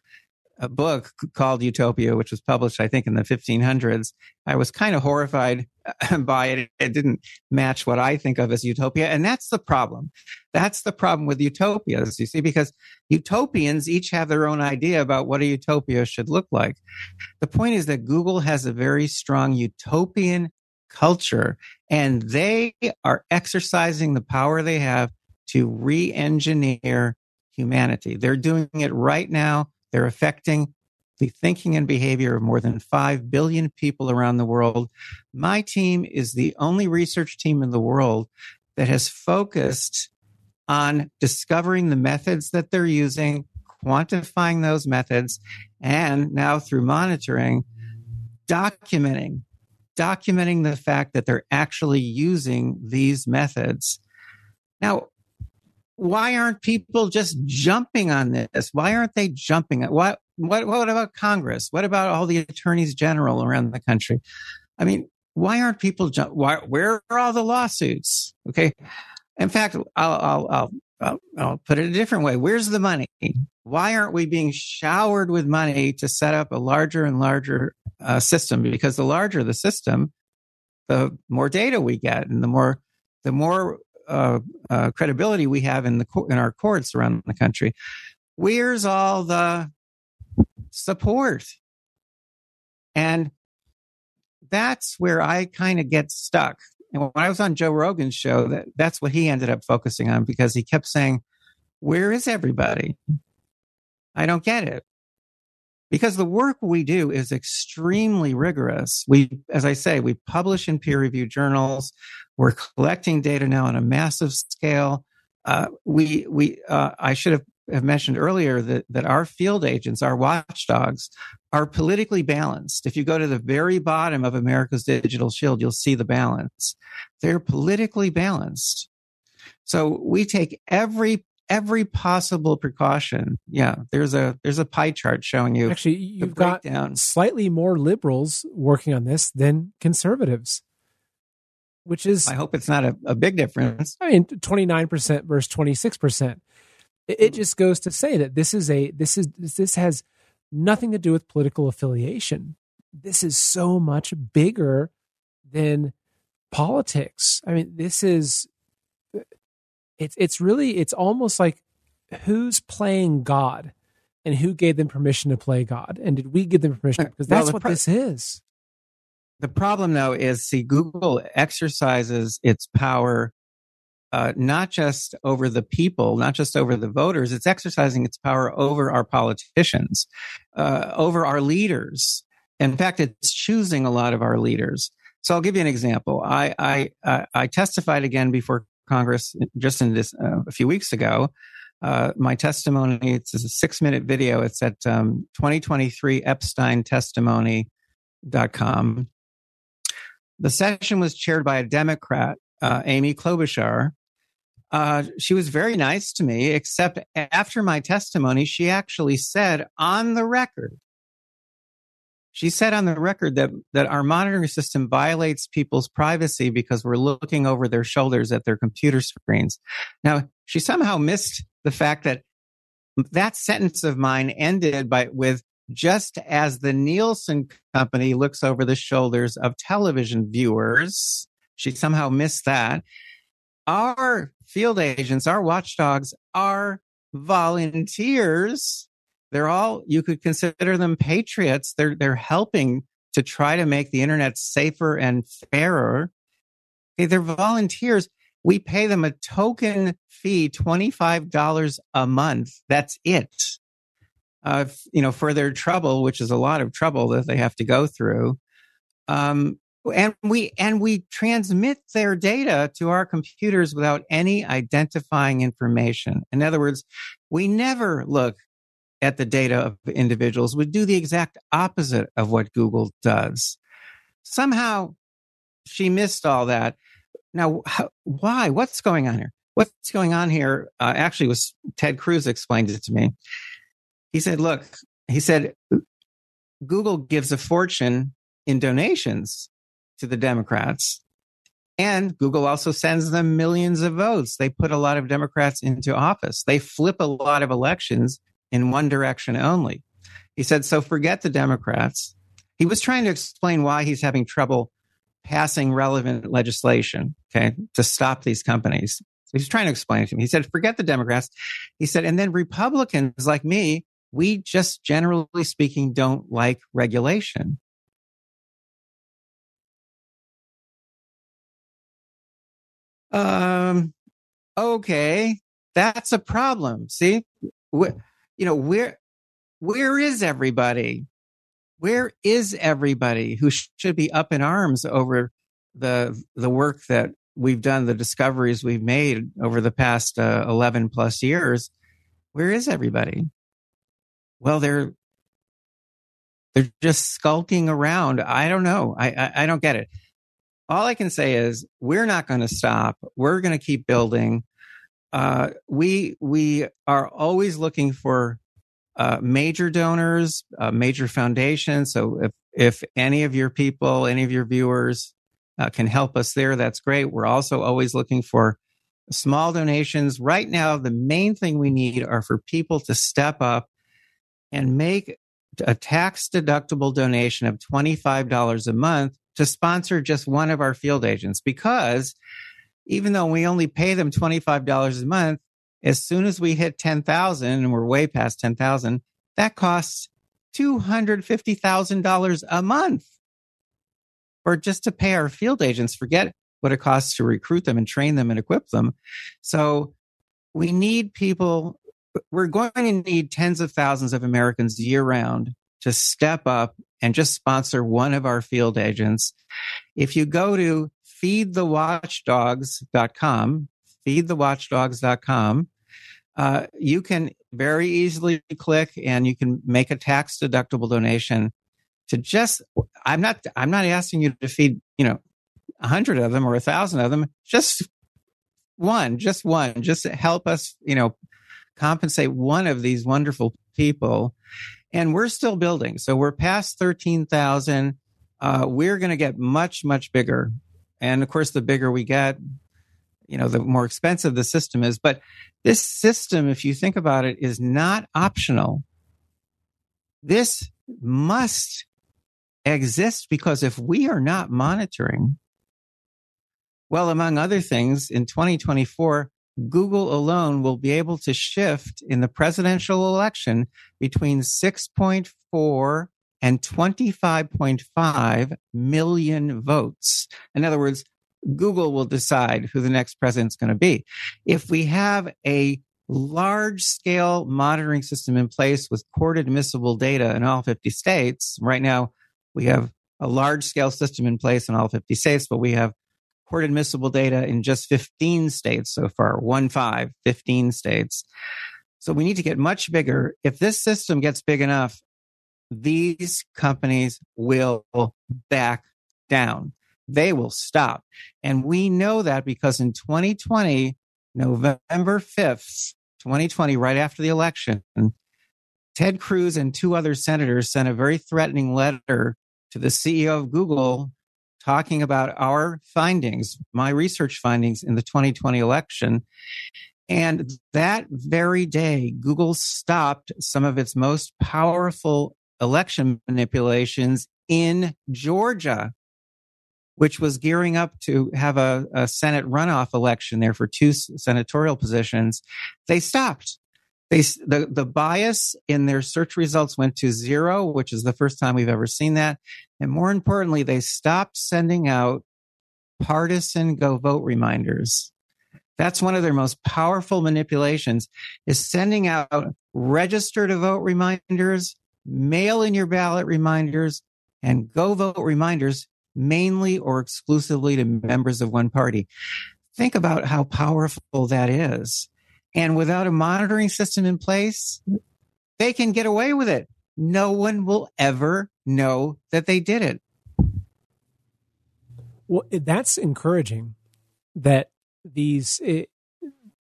S3: a book called Utopia, which was published, I think, in the 1500s. I was kind of horrified by it. It didn't match what I think of as utopia. And that's the problem. That's the problem with utopias, you see, because utopians each have their own idea about what a utopia should look like. The point is that Google has a very strong utopian culture and they are exercising the power they have to re engineer humanity. They're doing it right now they're affecting the thinking and behavior of more than 5 billion people around the world. My team is the only research team in the world that has focused on discovering the methods that they're using, quantifying those methods, and now through monitoring, documenting, documenting the fact that they're actually using these methods. Now, why aren't people just jumping on this? Why aren't they jumping? What, what, what about Congress? What about all the attorneys general around the country? I mean, why aren't people jump? Why, where are all the lawsuits? Okay. In fact, I'll, I'll, I'll, I'll, put it a different way. Where's the money? Why aren't we being showered with money to set up a larger and larger uh, system? Because the larger the system, the more data we get and the more, the more uh, uh, credibility we have in the in our courts around the country. Where's all the support? And that's where I kind of get stuck. And when I was on Joe Rogan's show, that, that's what he ended up focusing on because he kept saying, Where is everybody? I don't get it because the work we do is extremely rigorous. We, as I say, we publish in peer reviewed journals. We're collecting data now on a massive scale. Uh, we, we, uh, I should have, have mentioned earlier that, that our field agents, our watchdogs, are politically balanced. If you go to the very bottom of America's Digital Shield, you'll see the balance. They're politically balanced. So we take every every possible precaution. Yeah, there's a there's a pie chart showing you.
S2: Actually, you've got slightly more liberals working on this than conservatives, which is.
S3: I hope it's not a, a big difference.
S2: I mean, twenty nine percent versus twenty six percent. It just goes to say that this is a this is this has nothing to do with political affiliation. This is so much bigger than politics. I mean, this is it's it's really it's almost like who's playing God and who gave them permission to play God and did we give them permission because that's well, what pro- this is.
S3: The problem though is see Google exercises its power uh, not just over the people, not just over the voters, it's exercising its power over our politicians, uh, over our leaders. In fact, it's choosing a lot of our leaders. So I'll give you an example. I I, I testified again before Congress just in this uh, a few weeks ago. Uh, my testimony, it's a six minute video. It's at um, 2023 Epstein testimony.com. The session was chaired by a Democrat, uh, Amy Klobuchar. Uh, she was very nice to me, except after my testimony, she actually said on the record she said on the record that, that our monitoring system violates people's privacy because we're looking over their shoulders at their computer screens. Now, she somehow missed the fact that that sentence of mine ended by with just as the Nielsen company looks over the shoulders of television viewers. She somehow missed that. Our field agents, our watchdogs are volunteers they're all, you could consider them patriots. They're, they're helping to try to make the internet safer and fairer. Okay, they're volunteers. We pay them a token fee, $25 a month. That's it. Uh, you know, for their trouble, which is a lot of trouble that they have to go through. Um, and we and we transmit their data to our computers without any identifying information. In other words, we never look at the data of individuals would do the exact opposite of what Google does. Somehow she missed all that. Now, how, why? What's going on here? What's going on here? Uh, actually, was Ted Cruz explained it to me. He said, "Look," he said, "Google gives a fortune in donations to the Democrats, and Google also sends them millions of votes. They put a lot of Democrats into office. They flip a lot of elections in one direction only. He said, so forget the Democrats. He was trying to explain why he's having trouble passing relevant legislation, okay, to stop these companies. He's trying to explain it to me. He said, forget the Democrats. He said, and then Republicans like me, we just generally speaking don't like regulation. Um, okay, that's a problem. See, you know, where, where is everybody? Where is everybody who should be up in arms over the, the work that we've done, the discoveries we've made over the past uh, 11 plus years? Where is everybody? Well, they're, they're just skulking around. I don't know. I, I, I don't get it. All I can say is we're not going to stop. We're going to keep building. Uh, we we are always looking for uh, major donors, uh, major foundations. So if if any of your people, any of your viewers uh, can help us there, that's great. We're also always looking for small donations. Right now, the main thing we need are for people to step up and make a tax deductible donation of $25 a month to sponsor just one of our field agents because even though we only pay them $25 a month, as soon as we hit 10,000 and we're way past 10,000, that costs $250,000 a month or just to pay our field agents. Forget what it costs to recruit them and train them and equip them. So we need people. We're going to need tens of thousands of Americans year round to step up and just sponsor one of our field agents. If you go to feedthewatchdogs.com, feedthewatchdogs.com, uh, you can very easily click and you can make a tax deductible donation to just, I'm not, I'm not asking you to feed, you know, a hundred of them or a thousand of them, just one, just one, just help us, you know, compensate one of these wonderful people. And we're still building. So we're past 13,000. Uh, we're going to get much, much bigger. And of course, the bigger we get, you know, the more expensive the system is. But this system, if you think about it, is not optional. This must exist because if we are not monitoring, well, among other things, in 2024, Google alone will be able to shift in the presidential election between 6.4 and 25.5 million votes. In other words, Google will decide who the next president's going to be. If we have a large scale monitoring system in place with court admissible data in all 50 states, right now we have a large scale system in place in all 50 states, but we have court admissible data in just 15 states so far, one five, 15 states. So we need to get much bigger. If this system gets big enough, these companies will back down. They will stop. And we know that because in 2020, November 5th, 2020, right after the election, Ted Cruz and two other senators sent a very threatening letter to the CEO of Google talking about our findings, my research findings in the 2020 election. And that very day, Google stopped some of its most powerful election manipulations in Georgia, which was gearing up to have a, a Senate runoff election there for two senatorial positions. They stopped. They, the, the bias in their search results went to zero, which is the first time we've ever seen that. And more importantly, they stopped sending out partisan go vote reminders. That's one of their most powerful manipulations is sending out register to vote reminders, mail in your ballot reminders, and go vote reminders mainly or exclusively to members of one party. Think about how powerful that is. And without a monitoring system in place, they can get away with it. No one will ever know that they did it.
S2: Well, that's encouraging that these, it,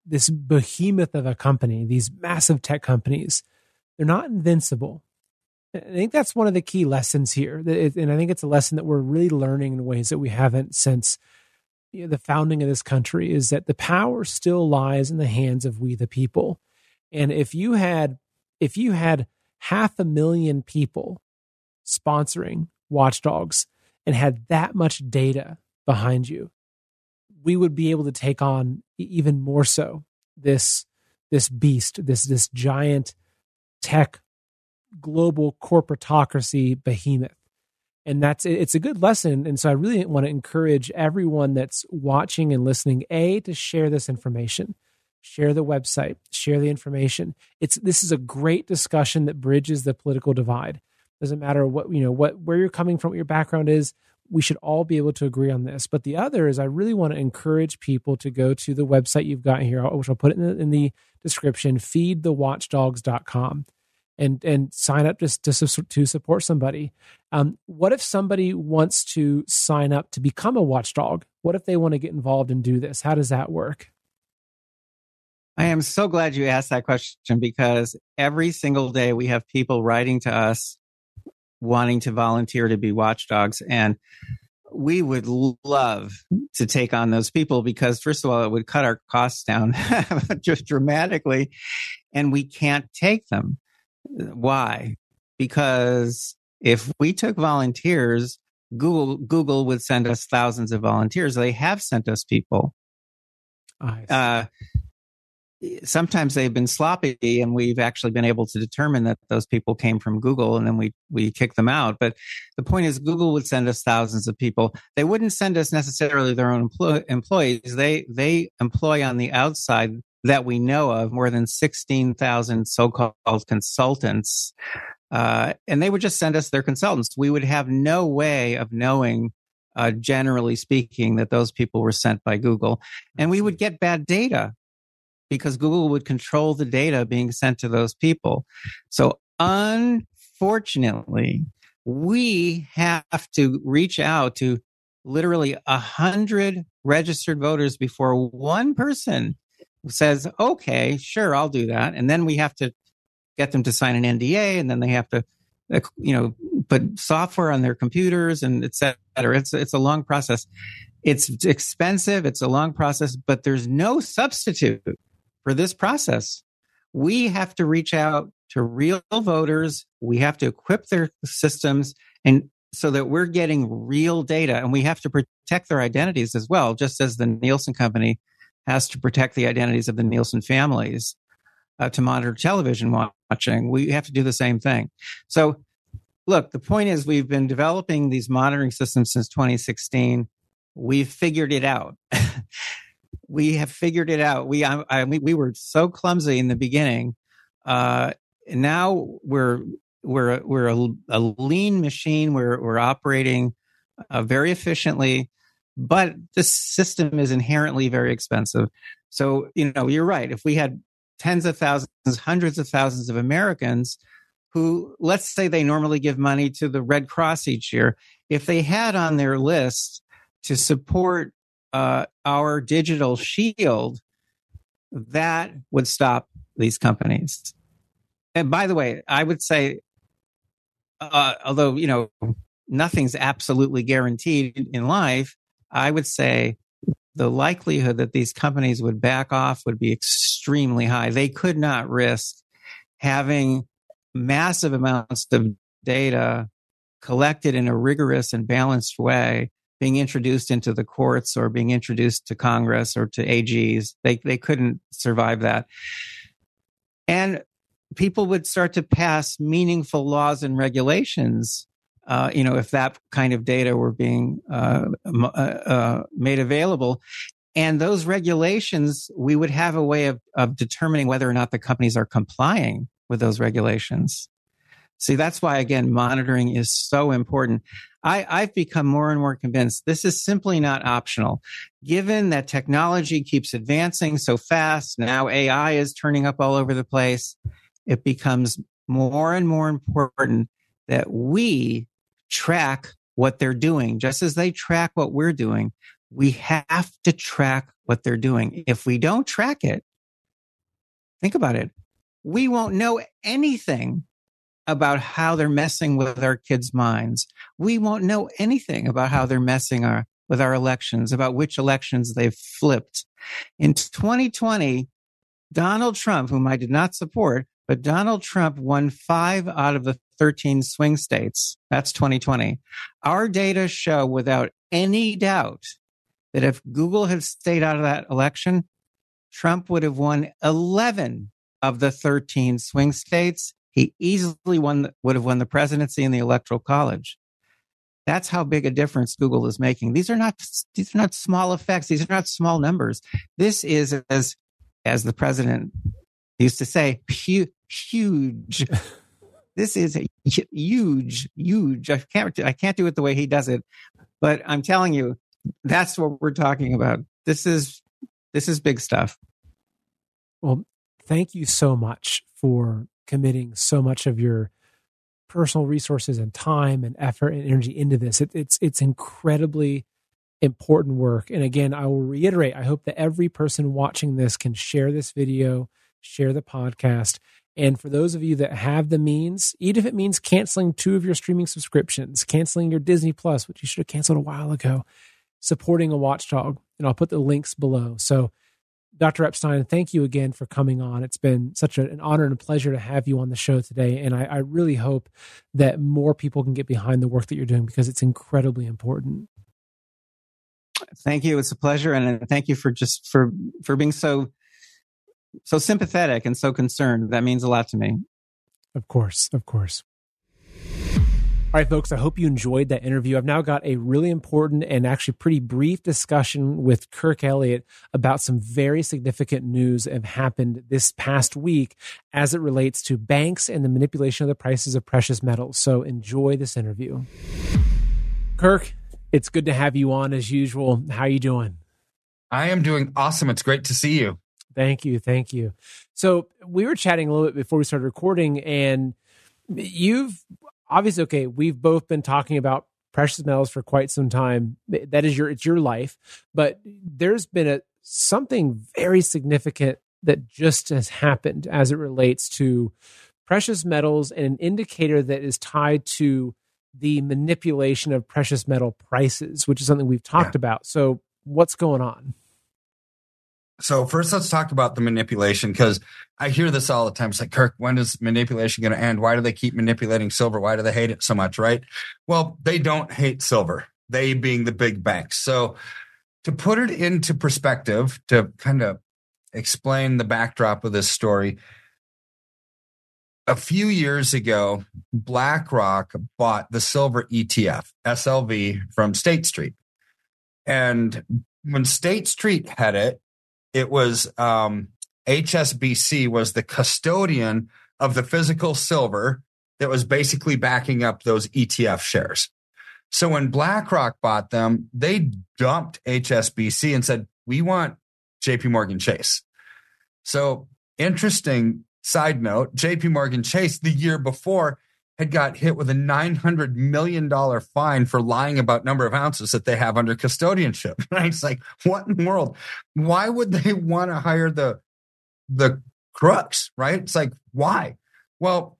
S2: this behemoth of a company, these massive tech companies, they're not invincible. I think that's one of the key lessons here. And I think it's a lesson that we're really learning in ways that we haven't since you know, the founding of this country is that the power still lies in the hands of we the people. And if you had if you had half a million people sponsoring watchdogs and had that much data behind you, we would be able to take on even more so this this beast, this this giant tech global corporatocracy behemoth. And that's it's a good lesson. And so I really want to encourage everyone that's watching and listening, A, to share this information. Share the website, share the information. It's this is a great discussion that bridges the political divide. Doesn't matter what you know, what where you're coming from, what your background is, we should all be able to agree on this. But the other is I really want to encourage people to go to the website you've got here, which I'll put in the, in the description, feedthewatchdogs.com and and sign up just to, to support somebody. Um, what if somebody wants to sign up to become a watchdog? What if they want to get involved and do this? How does that work?
S3: I am so glad you asked that question because every single day we have people writing to us wanting to volunteer to be watchdogs. And we would love to take on those people because, first of all, it would cut our costs down just dramatically. And we can't take them. Why? Because if we took volunteers, Google Google would send us thousands of volunteers. They have sent us people. Uh, sometimes they've been sloppy, and we've actually been able to determine that those people came from Google, and then we we kick them out. But the point is, Google would send us thousands of people. They wouldn't send us necessarily their own employ- employees. They they employ on the outside that we know of more than 16,000 so-called consultants. Uh, and they would just send us their consultants. We would have no way of knowing, uh, generally speaking, that those people were sent by Google. And we would get bad data because Google would control the data being sent to those people. So unfortunately, we have to reach out to literally a hundred registered voters before one person says, okay, sure, I'll do that. And then we have to get them to sign an NDA and then they have to, uh, you know, put software on their computers and et cetera. It's, it's a long process. It's expensive. It's a long process, but there's no substitute for this process. We have to reach out to real voters. We have to equip their systems and so that we're getting real data and we have to protect their identities as well, just as the Nielsen company has to protect the identities of the Nielsen families uh, to monitor television watching. We have to do the same thing. So, look, the point is we've been developing these monitoring systems since 2016. We've figured it out. we have figured it out. We I, I, we were so clumsy in the beginning. Uh, now we're we're we're a, a lean machine. We're we're operating uh, very efficiently but the system is inherently very expensive. So, you know, you're right. If we had tens of thousands, hundreds of thousands of Americans who, let's say they normally give money to the Red Cross each year, if they had on their list to support uh, our digital shield, that would stop these companies. And by the way, I would say, uh, although, you know, nothing's absolutely guaranteed in life, I would say the likelihood that these companies would back off would be extremely high. They could not risk having massive amounts of data collected in a rigorous and balanced way being introduced into the courts or being introduced to Congress or to AGs. They, they couldn't survive that. And people would start to pass meaningful laws and regulations uh, you know, if that kind of data were being uh, uh, uh, made available. And those regulations, we would have a way of, of determining whether or not the companies are complying with those regulations. See, that's why, again, monitoring is so important. I, I've become more and more convinced this is simply not optional. Given that technology keeps advancing so fast, now AI is turning up all over the place, it becomes more and more important that we track what they're doing, just as they track what we're doing. We have to track what they're doing. If we don't track it, think about it. We won't know anything about how they're messing with our kids' minds. We won't know anything about how they're messing our, with our elections, about which elections they've flipped. In 2020, Donald Trump, whom I did not support, but Donald Trump won five out of the 13 swing states. That's 2020. Our data show without any doubt that if Google had stayed out of that election, Trump would have won 11 of the 13 swing states. He easily won, would have won the presidency and the electoral college. That's how big a difference Google is making. These are not, these are not small effects. These are not small numbers. This is, as, as the president used to say, hu- huge. this is huge, huge. I can't, I can't do it the way he does it, but I'm telling you, that's what we're talking about. This is, this is big stuff.
S2: Well, thank you so much for committing so much of your personal resources and time and effort and energy into this. It, it's it's incredibly important work. And again, I will reiterate, I hope that every person watching this can share this video, share the podcast. And for those of you that have the means, even if it means canceling two of your streaming subscriptions, canceling your Disney Plus, which you should have canceled a while ago, supporting a watchdog. And I'll put the links below. So Dr. Epstein, thank you again for coming on. It's been such an honor and a pleasure to have you on the show today. And I, I really hope that more people can get behind the work that you're doing because it's incredibly important.
S3: Thank you. It's a pleasure. And thank you for just for, for being so, so sympathetic and so concerned. That means a lot to me.
S2: Of course. Of course. All right, folks, I hope you enjoyed that interview. I've now got a really important and actually pretty brief discussion with Kirk Elliott about some very significant news that have happened this past week as it relates to banks and the manipulation of the prices of precious metals. So enjoy this interview. Kirk, it's good to have you on as usual. How are you doing?
S4: I am doing awesome. It's great to see you.
S2: Thank you. Thank you. So we were chatting a little bit before we started recording, and you've obviously okay we've both been talking about precious metals for quite some time that is your it's your life but there's been a something very significant that just has happened as it relates to precious metals and an indicator that is tied to the manipulation of precious metal prices which is something we've talked yeah. about so what's going on
S4: so first, let's talk about the manipulation because I hear this all the time. It's like, Kirk, when is manipulation going to end? Why do they keep manipulating silver? Why do they hate it so much? Right? Well, they don't hate silver. They being the big banks. So to put it into perspective, to kind of explain the backdrop of this story, a few years ago, BlackRock bought the silver ETF, SLV, from State Street. And when State Street had it, it was um, HSBC was the custodian of the physical silver that was basically backing up those ETF shares. So when BlackRock bought them, they dumped HSBC and said, "We want JP Morgan Chase." So interesting side note, JP Morgan Chase the year before had got hit with a $900 million fine for lying about number of ounces that they have under custodianship. Right? It's like, what in the world? Why would they want to hire the, the crooks? Right? It's like, why? Well,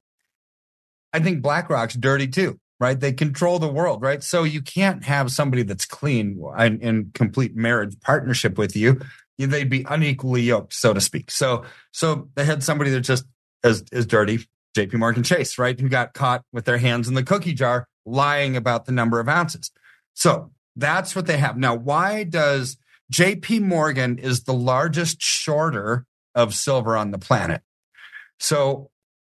S4: I think BlackRock's dirty too, right? They control the world, right? So you can't have somebody that's clean and in complete marriage partnership with you. They'd be unequally yoked, so to speak. So, so they had somebody that just as is dirty JP Morgan Chase, right? Who got caught with their hands in the cookie jar lying about the number of ounces. So that's what they have. Now, why does JP Morgan is the largest shorter of silver on the planet? So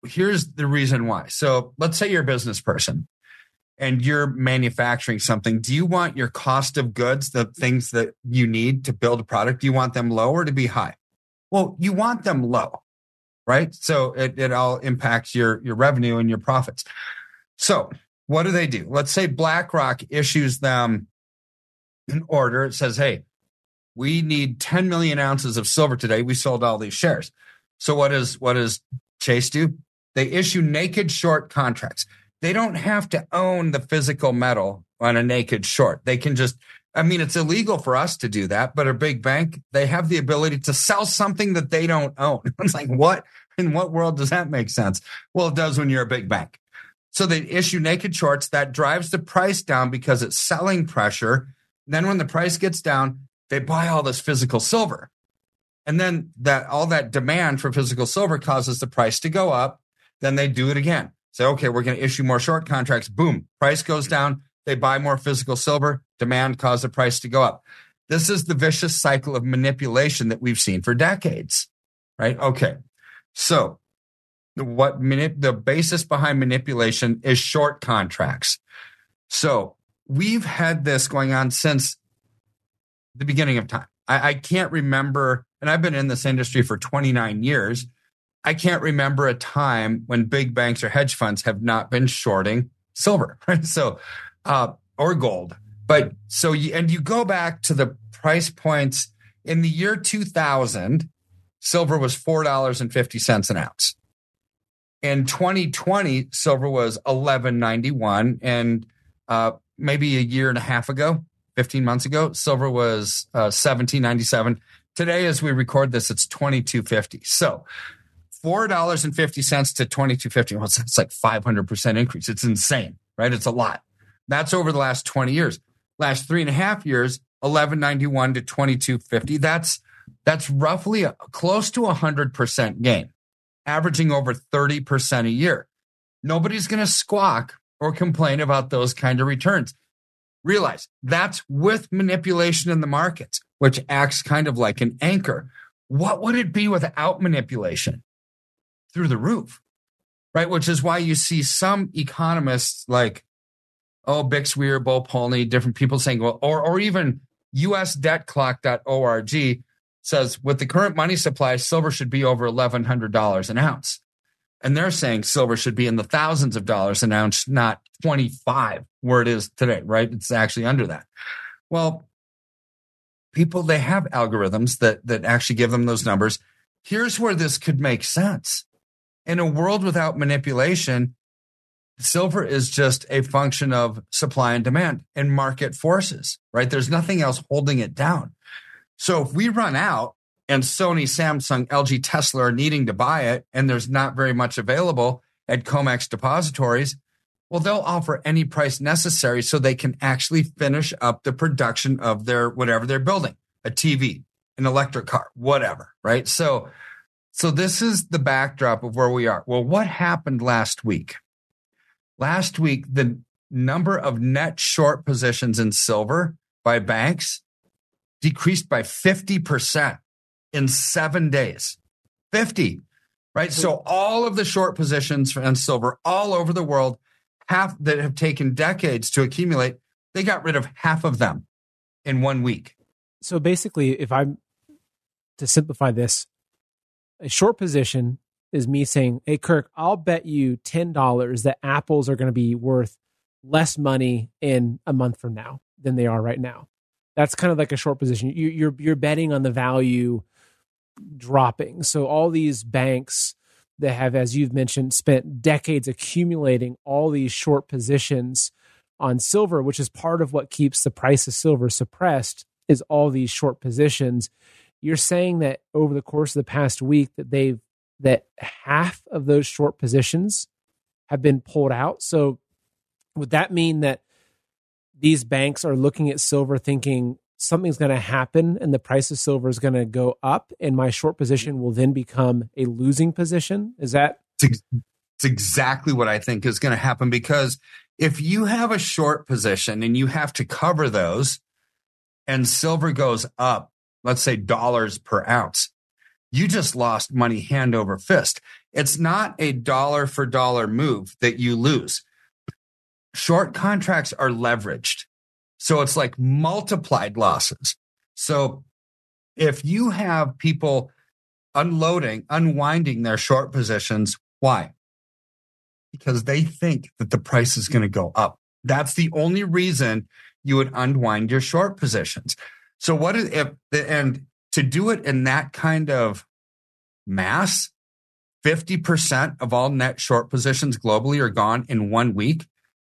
S4: here's the reason why. So let's say you're a business person and you're manufacturing something. Do you want your cost of goods, the things that you need to build a product, do you want them low or to be high? Well, you want them low right? So it, it all impacts your, your revenue and your profits. So what do they do? Let's say BlackRock issues them an order. It says, hey, we need 10 million ounces of silver today. We sold all these shares. So what is what does Chase do? They issue naked short contracts. They don't have to own the physical metal on a naked short. They can just I mean, it's illegal for us to do that, but a big bank, they have the ability to sell something that they don't own. It's like, what in what world does that make sense? Well, it does when you're a big bank. So they issue naked shorts that drives the price down because it's selling pressure. Then when the price gets down, they buy all this physical silver. And then that all that demand for physical silver causes the price to go up. Then they do it again. Say, okay, we're going to issue more short contracts. Boom, price goes down. They buy more physical silver. Demand causes the price to go up. This is the vicious cycle of manipulation that we've seen for decades, right? Okay. So what manip- the basis behind manipulation is short contracts. So we've had this going on since the beginning of time. I, I can't remember, and I've been in this industry for 29 years. I can't remember a time when big banks or hedge funds have not been shorting silver, right? So, uh, or gold. But so, you, and you go back to the price points in the year 2000, silver was $4.50 an ounce. In 2020, silver was 11.91 and uh, maybe a year and a half ago, 15 months ago, silver was uh, 17.97. Today, as we record this, it's 22.50. So $4.50 to 22.50. Well, it's like 500% increase. It's insane, right? It's a lot. That's over the last 20 years. Last three and a half years, 1191 to 2250. That's that's roughly a, close to a 100% gain, averaging over 30% a year. Nobody's going to squawk or complain about those kind of returns. Realize that's with manipulation in the markets, which acts kind of like an anchor. What would it be without manipulation? Through the roof, right? Which is why you see some economists like, oh, Bix Weir, Bo Polny, different people saying, well, or, or even usdebtclock.org says with the current money supply, silver should be over $1,100 an ounce. And they're saying silver should be in the thousands of dollars an ounce, not 25 where it is today, right? It's actually under that. Well, people, they have algorithms that, that actually give them those numbers. Here's where this could make sense. In a world without manipulation, silver is just a function of supply and demand and market forces, right? There's nothing else holding it down. So if we run out and Sony, Samsung, LG, Tesla are needing to buy it, and there's not very much available at COMEX depositories, well, they'll offer any price necessary so they can actually finish up the production of their whatever they're building a TV, an electric car, whatever, right? So, so this is the backdrop of where we are. Well, what happened last week? Last week, the number of net short positions in silver by banks decreased by 50% in seven days. 50, right? So all of the short positions in silver all over the world, half that have taken decades to accumulate, they got rid of half of them in one week.
S2: So basically, if I'm to simplify this, a short position is me saying, Hey, Kirk, I'll bet you $10 that apples are going to be worth less money in a month from now than they are right now. That's kind of like a short position. You, you're you're betting on the value dropping. So all these banks that have, as you've mentioned, spent decades accumulating all these short positions on silver, which is part of what keeps the price of silver suppressed, is all these short positions. You're saying that over the course of the past week that they've that half of those short positions have been pulled out. So would that mean that these banks are looking at silver thinking something's going to happen and the price of silver is going to go up and my short position will then become a losing position is that
S4: it's, exactly what i think is going to happen because if you have a short position and you have to cover those and silver goes up let's say dollars per ounce you just lost money hand over fist it's not a dollar for dollar move that you lose short contracts are leveraged. So it's like multiplied losses. So if you have people unloading, unwinding their short positions, why? Because they think that the price is going to go up. That's the only reason you would unwind your short positions. So what if the and to do it in that kind of mass, 50% of all net short positions globally are gone in one week.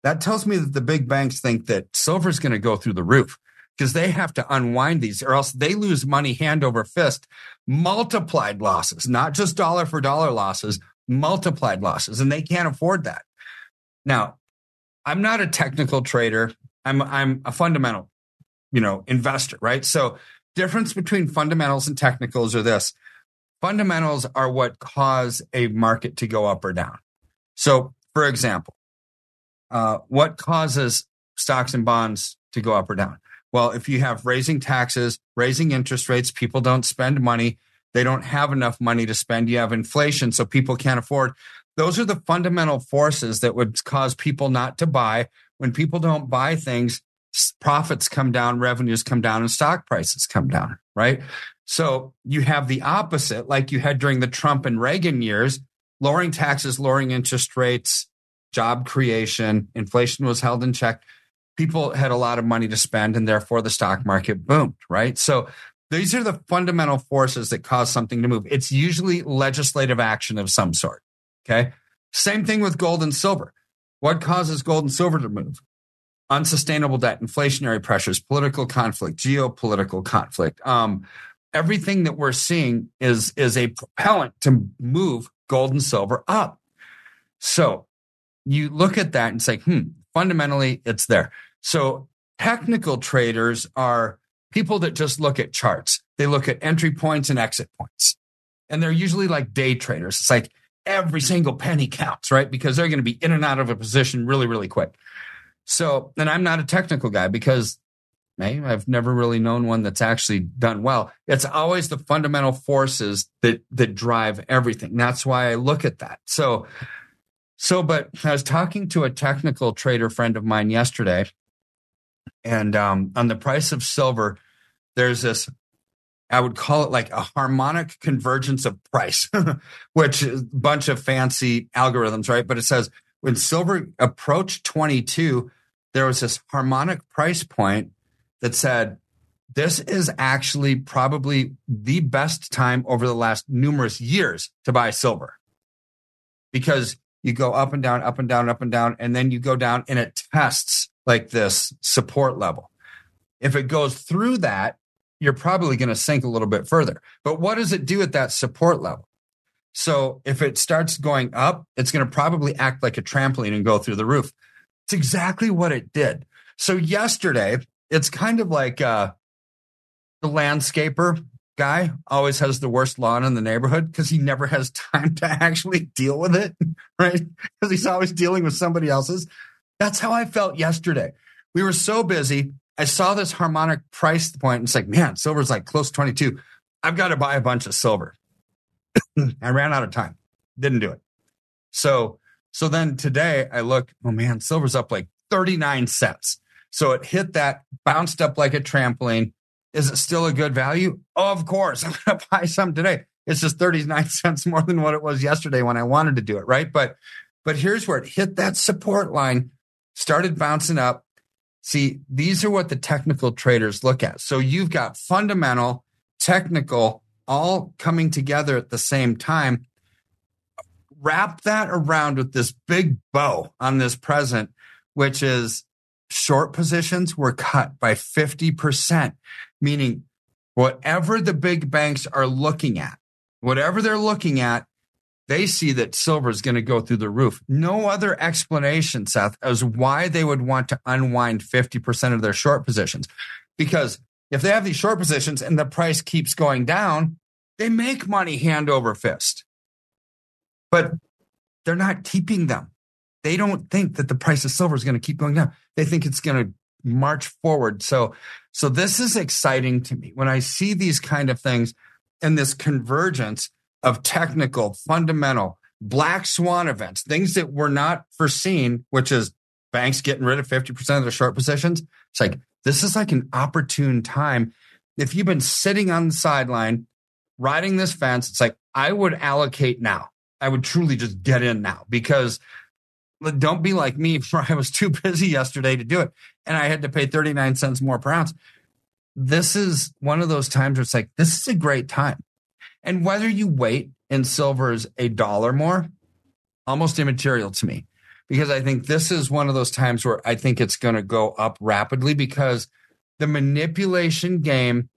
S4: That tells me that the big banks think that silver is going to go through the roof because they have to unwind these or else they lose money hand over fist, multiplied losses, not just dollar for dollar losses, multiplied losses. And they can't afford that. Now, I'm not a technical trader. I'm, I'm a fundamental, you know, investor, right? So difference between fundamentals and technicals are this fundamentals are what cause a market to go up or down. So, for example, uh, what causes stocks and bonds to go up or down? Well, if you have raising taxes, raising interest rates, people don't spend money. They don't have enough money to spend. You have inflation, so people can't afford. Those are the fundamental forces that would cause people not to buy. When people don't buy things, profits come down, revenues come down, and stock prices come down, right? So you have the opposite, like you had during the Trump and Reagan years, lowering taxes, lowering interest rates, job creation, inflation was held in check. People had a lot of money to spend, and therefore the stock market boomed, right? So these are the fundamental forces that cause something to move. It's usually legislative action of some sort. Okay. Same thing with gold and silver. What causes gold and silver to move? Unsustainable debt, inflationary pressures, political conflict, geopolitical conflict. Um, everything that we're seeing is, is a propellant to move gold and silver up. So you look at that and say, hmm, fundamentally it's there. So technical traders are people that just look at charts. They look at entry points and exit points. And they're usually like day traders. It's like every single penny counts, right? Because they're going to be in and out of a position really, really quick. So, and I'm not a technical guy because hey, I've never really known one that's actually done well. It's always the fundamental forces that that drive everything. That's why I look at that. So, so, but I was talking to a technical trader friend of mine yesterday, and um, on the price of silver, there's this I would call it like a harmonic convergence of price, which is a bunch of fancy algorithms, right? But it says when silver approached 22, there was this harmonic price point that said, this is actually probably the best time over the last numerous years to buy silver because you go up and down, up and down, up and down, and then you go down and it tests like this support level. If it goes through that, you're probably going to sink a little bit further. But what does it do at that support level? So if it starts going up, it's going to probably act like a trampoline and go through the roof. It's exactly what it did. So yesterday, it's kind of like uh, the landscaper guy always has the worst lawn in the neighborhood because he never has time to actually deal with it, right? Because he's always dealing with somebody else's. That's how I felt yesterday. We were so busy. I saw this harmonic price point. And it's like, man, silver's like close to 22. I've got to buy a bunch of silver. I ran out of time. Didn't do it. So, so then today I look, oh man, silver's up like 39 cents. So it hit that, bounced up like a trampoline. Is it still a good value? Of course. I'm to buy some today. It's just 39 cents more than what it was yesterday when I wanted to do it. Right. But, but here's where it hit that support line, started bouncing up, See, these are what the technical traders look at. So you've got fundamental, technical, all coming together at the same time. Wrap that around with this big bow on this present, which is short positions were cut by 50%, meaning whatever the big banks are looking at, whatever they're looking at, they see that silver is going to go through the roof. No other explanation, Seth, as why they would want to unwind 50% of their short positions. Because if they have these short positions and the price keeps going down, they make money hand over fist. But they're not keeping them. They don't think that the price of silver is going to keep going down. They think it's going to march forward. So, so this is exciting to me when I see these kind of things and this convergence of technical, fundamental, black swan events, things that were not foreseen, which is banks getting rid of 50% of their short positions. It's like, this is like an opportune time. If you've been sitting on the sideline, riding this fence, it's like, I would allocate now. I would truly just get in now because don't be like me where I was too busy yesterday to do it. And I had to pay 39 cents more per ounce. This is one of those times where it's like, this is a great time. And whether you wait in silver is a dollar more, almost immaterial to me. Because I think this is one of those times where I think it's going to go up rapidly because the manipulation game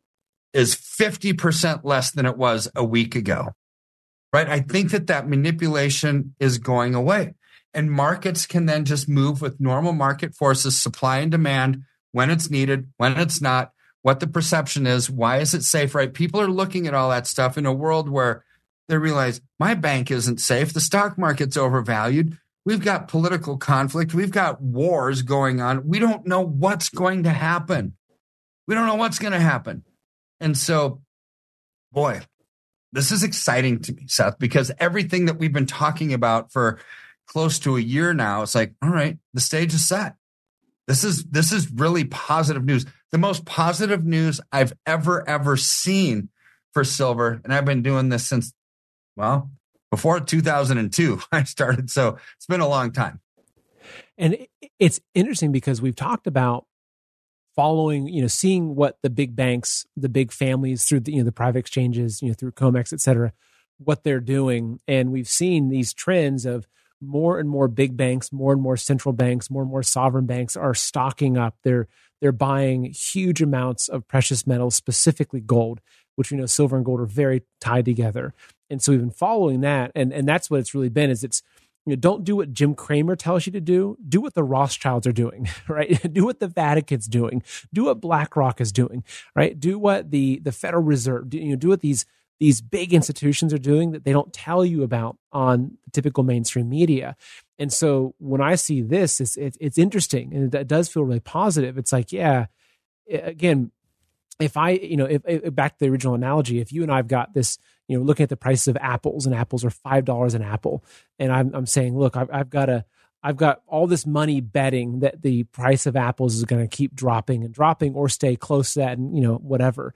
S4: is 50% less than it was a week ago. Right. I think that that manipulation is going away and markets can then just move with normal market forces, supply and demand when it's needed, when it's not, what the perception is. Why is it safe, right? People are looking at all that stuff in a world where they realize my bank isn't safe. The stock market's overvalued. We've got political conflict. We've got wars going on. We don't know what's going to happen. We don't know what's going to happen. And so, boy, this is exciting to me, Seth, because everything that we've been talking about for close to a year now, it's like, all right, the stage is set. This is this is really positive news. The most positive news I've ever ever seen for silver, and I've been doing this since well before 2002 I started. So it's been a long time.
S2: And it's interesting because we've talked about following, you know, seeing what the big banks, the big families through the, you know, the private exchanges, you know, through COMEX, et cetera, what they're doing. And we've seen these trends of more and more big banks, more and more central banks, more and more sovereign banks are stocking up. They're they're buying huge amounts of precious metals, specifically gold, which we know silver and gold are very tied together. And so we've been following that, and and that's what it's really been. Is it's you know, don't do what Jim Cramer tells you to do. Do what the Rothschilds are doing, right? do what the Vatican's doing. Do what BlackRock is doing, right? Do what the the Federal Reserve, do, you know, do what these these big institutions are doing that they don't tell you about on typical mainstream media. And so when I see this, it's it's, it's interesting and it, does feel really positive. It's like, yeah, again, if I, you know, if, if, back to the original analogy, if you and I've got this, you know, looking at the prices of apples and apples are five dollars an apple, and I'm, I'm saying, look, I've, I've got a, I've got all this money betting that the price of apples is going to keep dropping and dropping or stay close to that, and you know, whatever.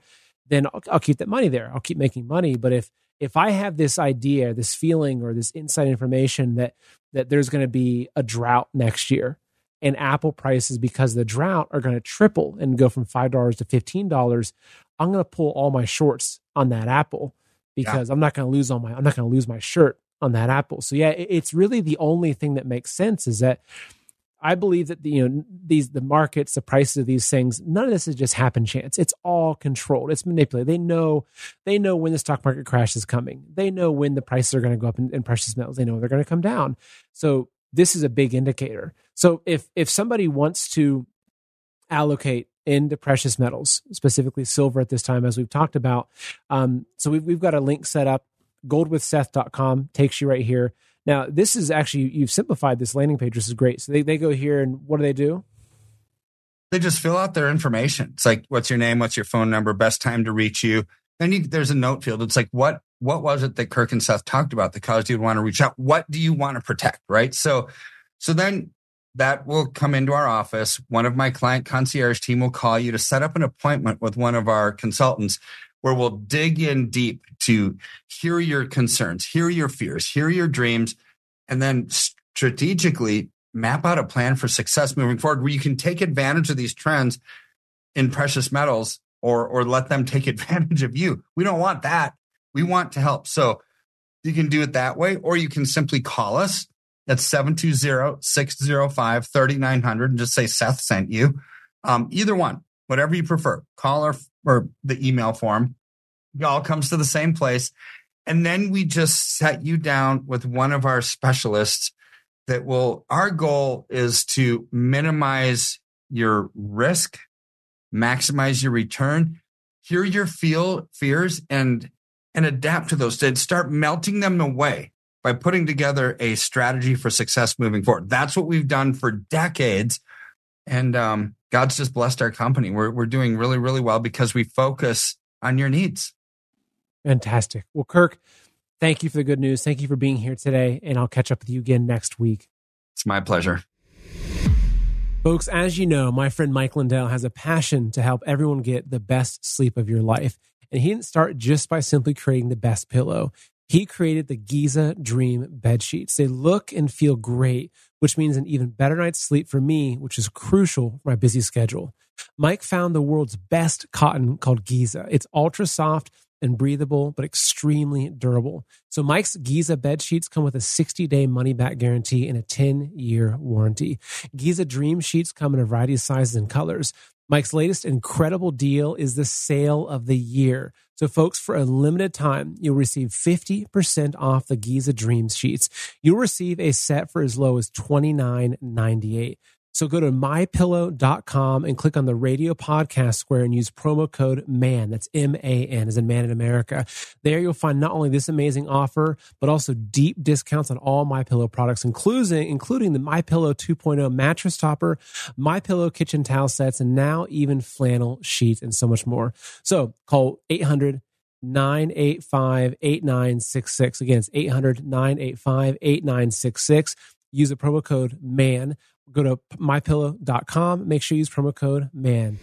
S2: Then I'll, I'll keep that money there. I'll keep making money. But if if I have this idea, this feeling, or this inside information that that there's going to be a drought next year, and apple prices because of the drought are going to triple and go from $5 to $15 i'm going to pull all my shorts on that apple because yeah. i'm not going to lose all my i'm not going to lose my shirt on that apple. So yeah it's really the only thing that makes sense is that i believe that the, you know these the markets the prices of these things none of this is just happen chance. It's all controlled. It's manipulated. They know they know when the stock market crash is coming. They know when the prices are going to go up in, in precious metals they know they're going to come down. So this is a big indicator. So if if somebody wants to allocate into precious metals, specifically silver at this time, as we've talked about, um, so we've we've got a link set up. Goldwithseth.com takes you right here. Now, this is actually you've simplified this landing page. This is great. So they, they go here and what do they do?
S4: They just fill out their information. It's like, what's your name? What's your phone number? Best time to reach you. Then you, there's a note field. It's like, what what was it that Kirk and Seth talked about that caused you to want to reach out? What do you want to protect? Right. So, so then that will come into our office. One of my client concierge team will call you to set up an appointment with one of our consultants where we'll dig in deep to hear your concerns, hear your fears, hear your dreams, and then strategically map out a plan for success moving forward where you can take advantage of these trends in precious metals or or let them take advantage of you. We don't want that. We want to help. So you can do it that way, or you can simply call us at 720-605-3900 and just say Seth sent you. Um, either one, whatever you prefer, call or, or the email form. It all comes to the same place. And then we just set you down with one of our specialists that will, our goal is to minimize your risk, maximize your return, hear your feel fears and and adapt to those and start melting them away by putting together a strategy for success moving forward. That's what we've done for decades. And um, God's just blessed our company. We're, we're doing really, really well because we focus on your needs.
S2: Fantastic. Well, Kirk, thank you for the good news. Thank you for being here today. And I'll catch up with you again next week.
S4: It's my pleasure.
S2: Folks, as you know, my friend Mike Lindell has a passion to help everyone get the best sleep of your life. And he didn't start just by simply creating the best pillow. He created the Giza Dream bed sheets. They look and feel great, which means an even better night's sleep for me, which is crucial for my busy schedule. Mike found the world's best cotton called Giza. It's ultra soft and breathable, but extremely durable. So Mike's Giza bed sheets come with a 60 day money back guarantee and a 10 year warranty. Giza Dream sheets come in a variety of sizes and colors. Mike's latest incredible deal is the sale of the year. So, folks, for a limited time, you'll receive 50% off the Giza Dreams sheets. You'll receive a set for as low as $29.98. So go to mypillow.com and click on the radio podcast square and use promo code MAN. That's M A N as in man in America. There you'll find not only this amazing offer, but also deep discounts on all My Pillow products, including, including the My Pillow 2.0 mattress topper, My Pillow kitchen towel sets, and now even flannel sheets and so much more. So call 800 985 8966. Again, it's 800 985 8966. Use the promo code MAN. Go to mypillow.com. Make sure you use promo code MAN.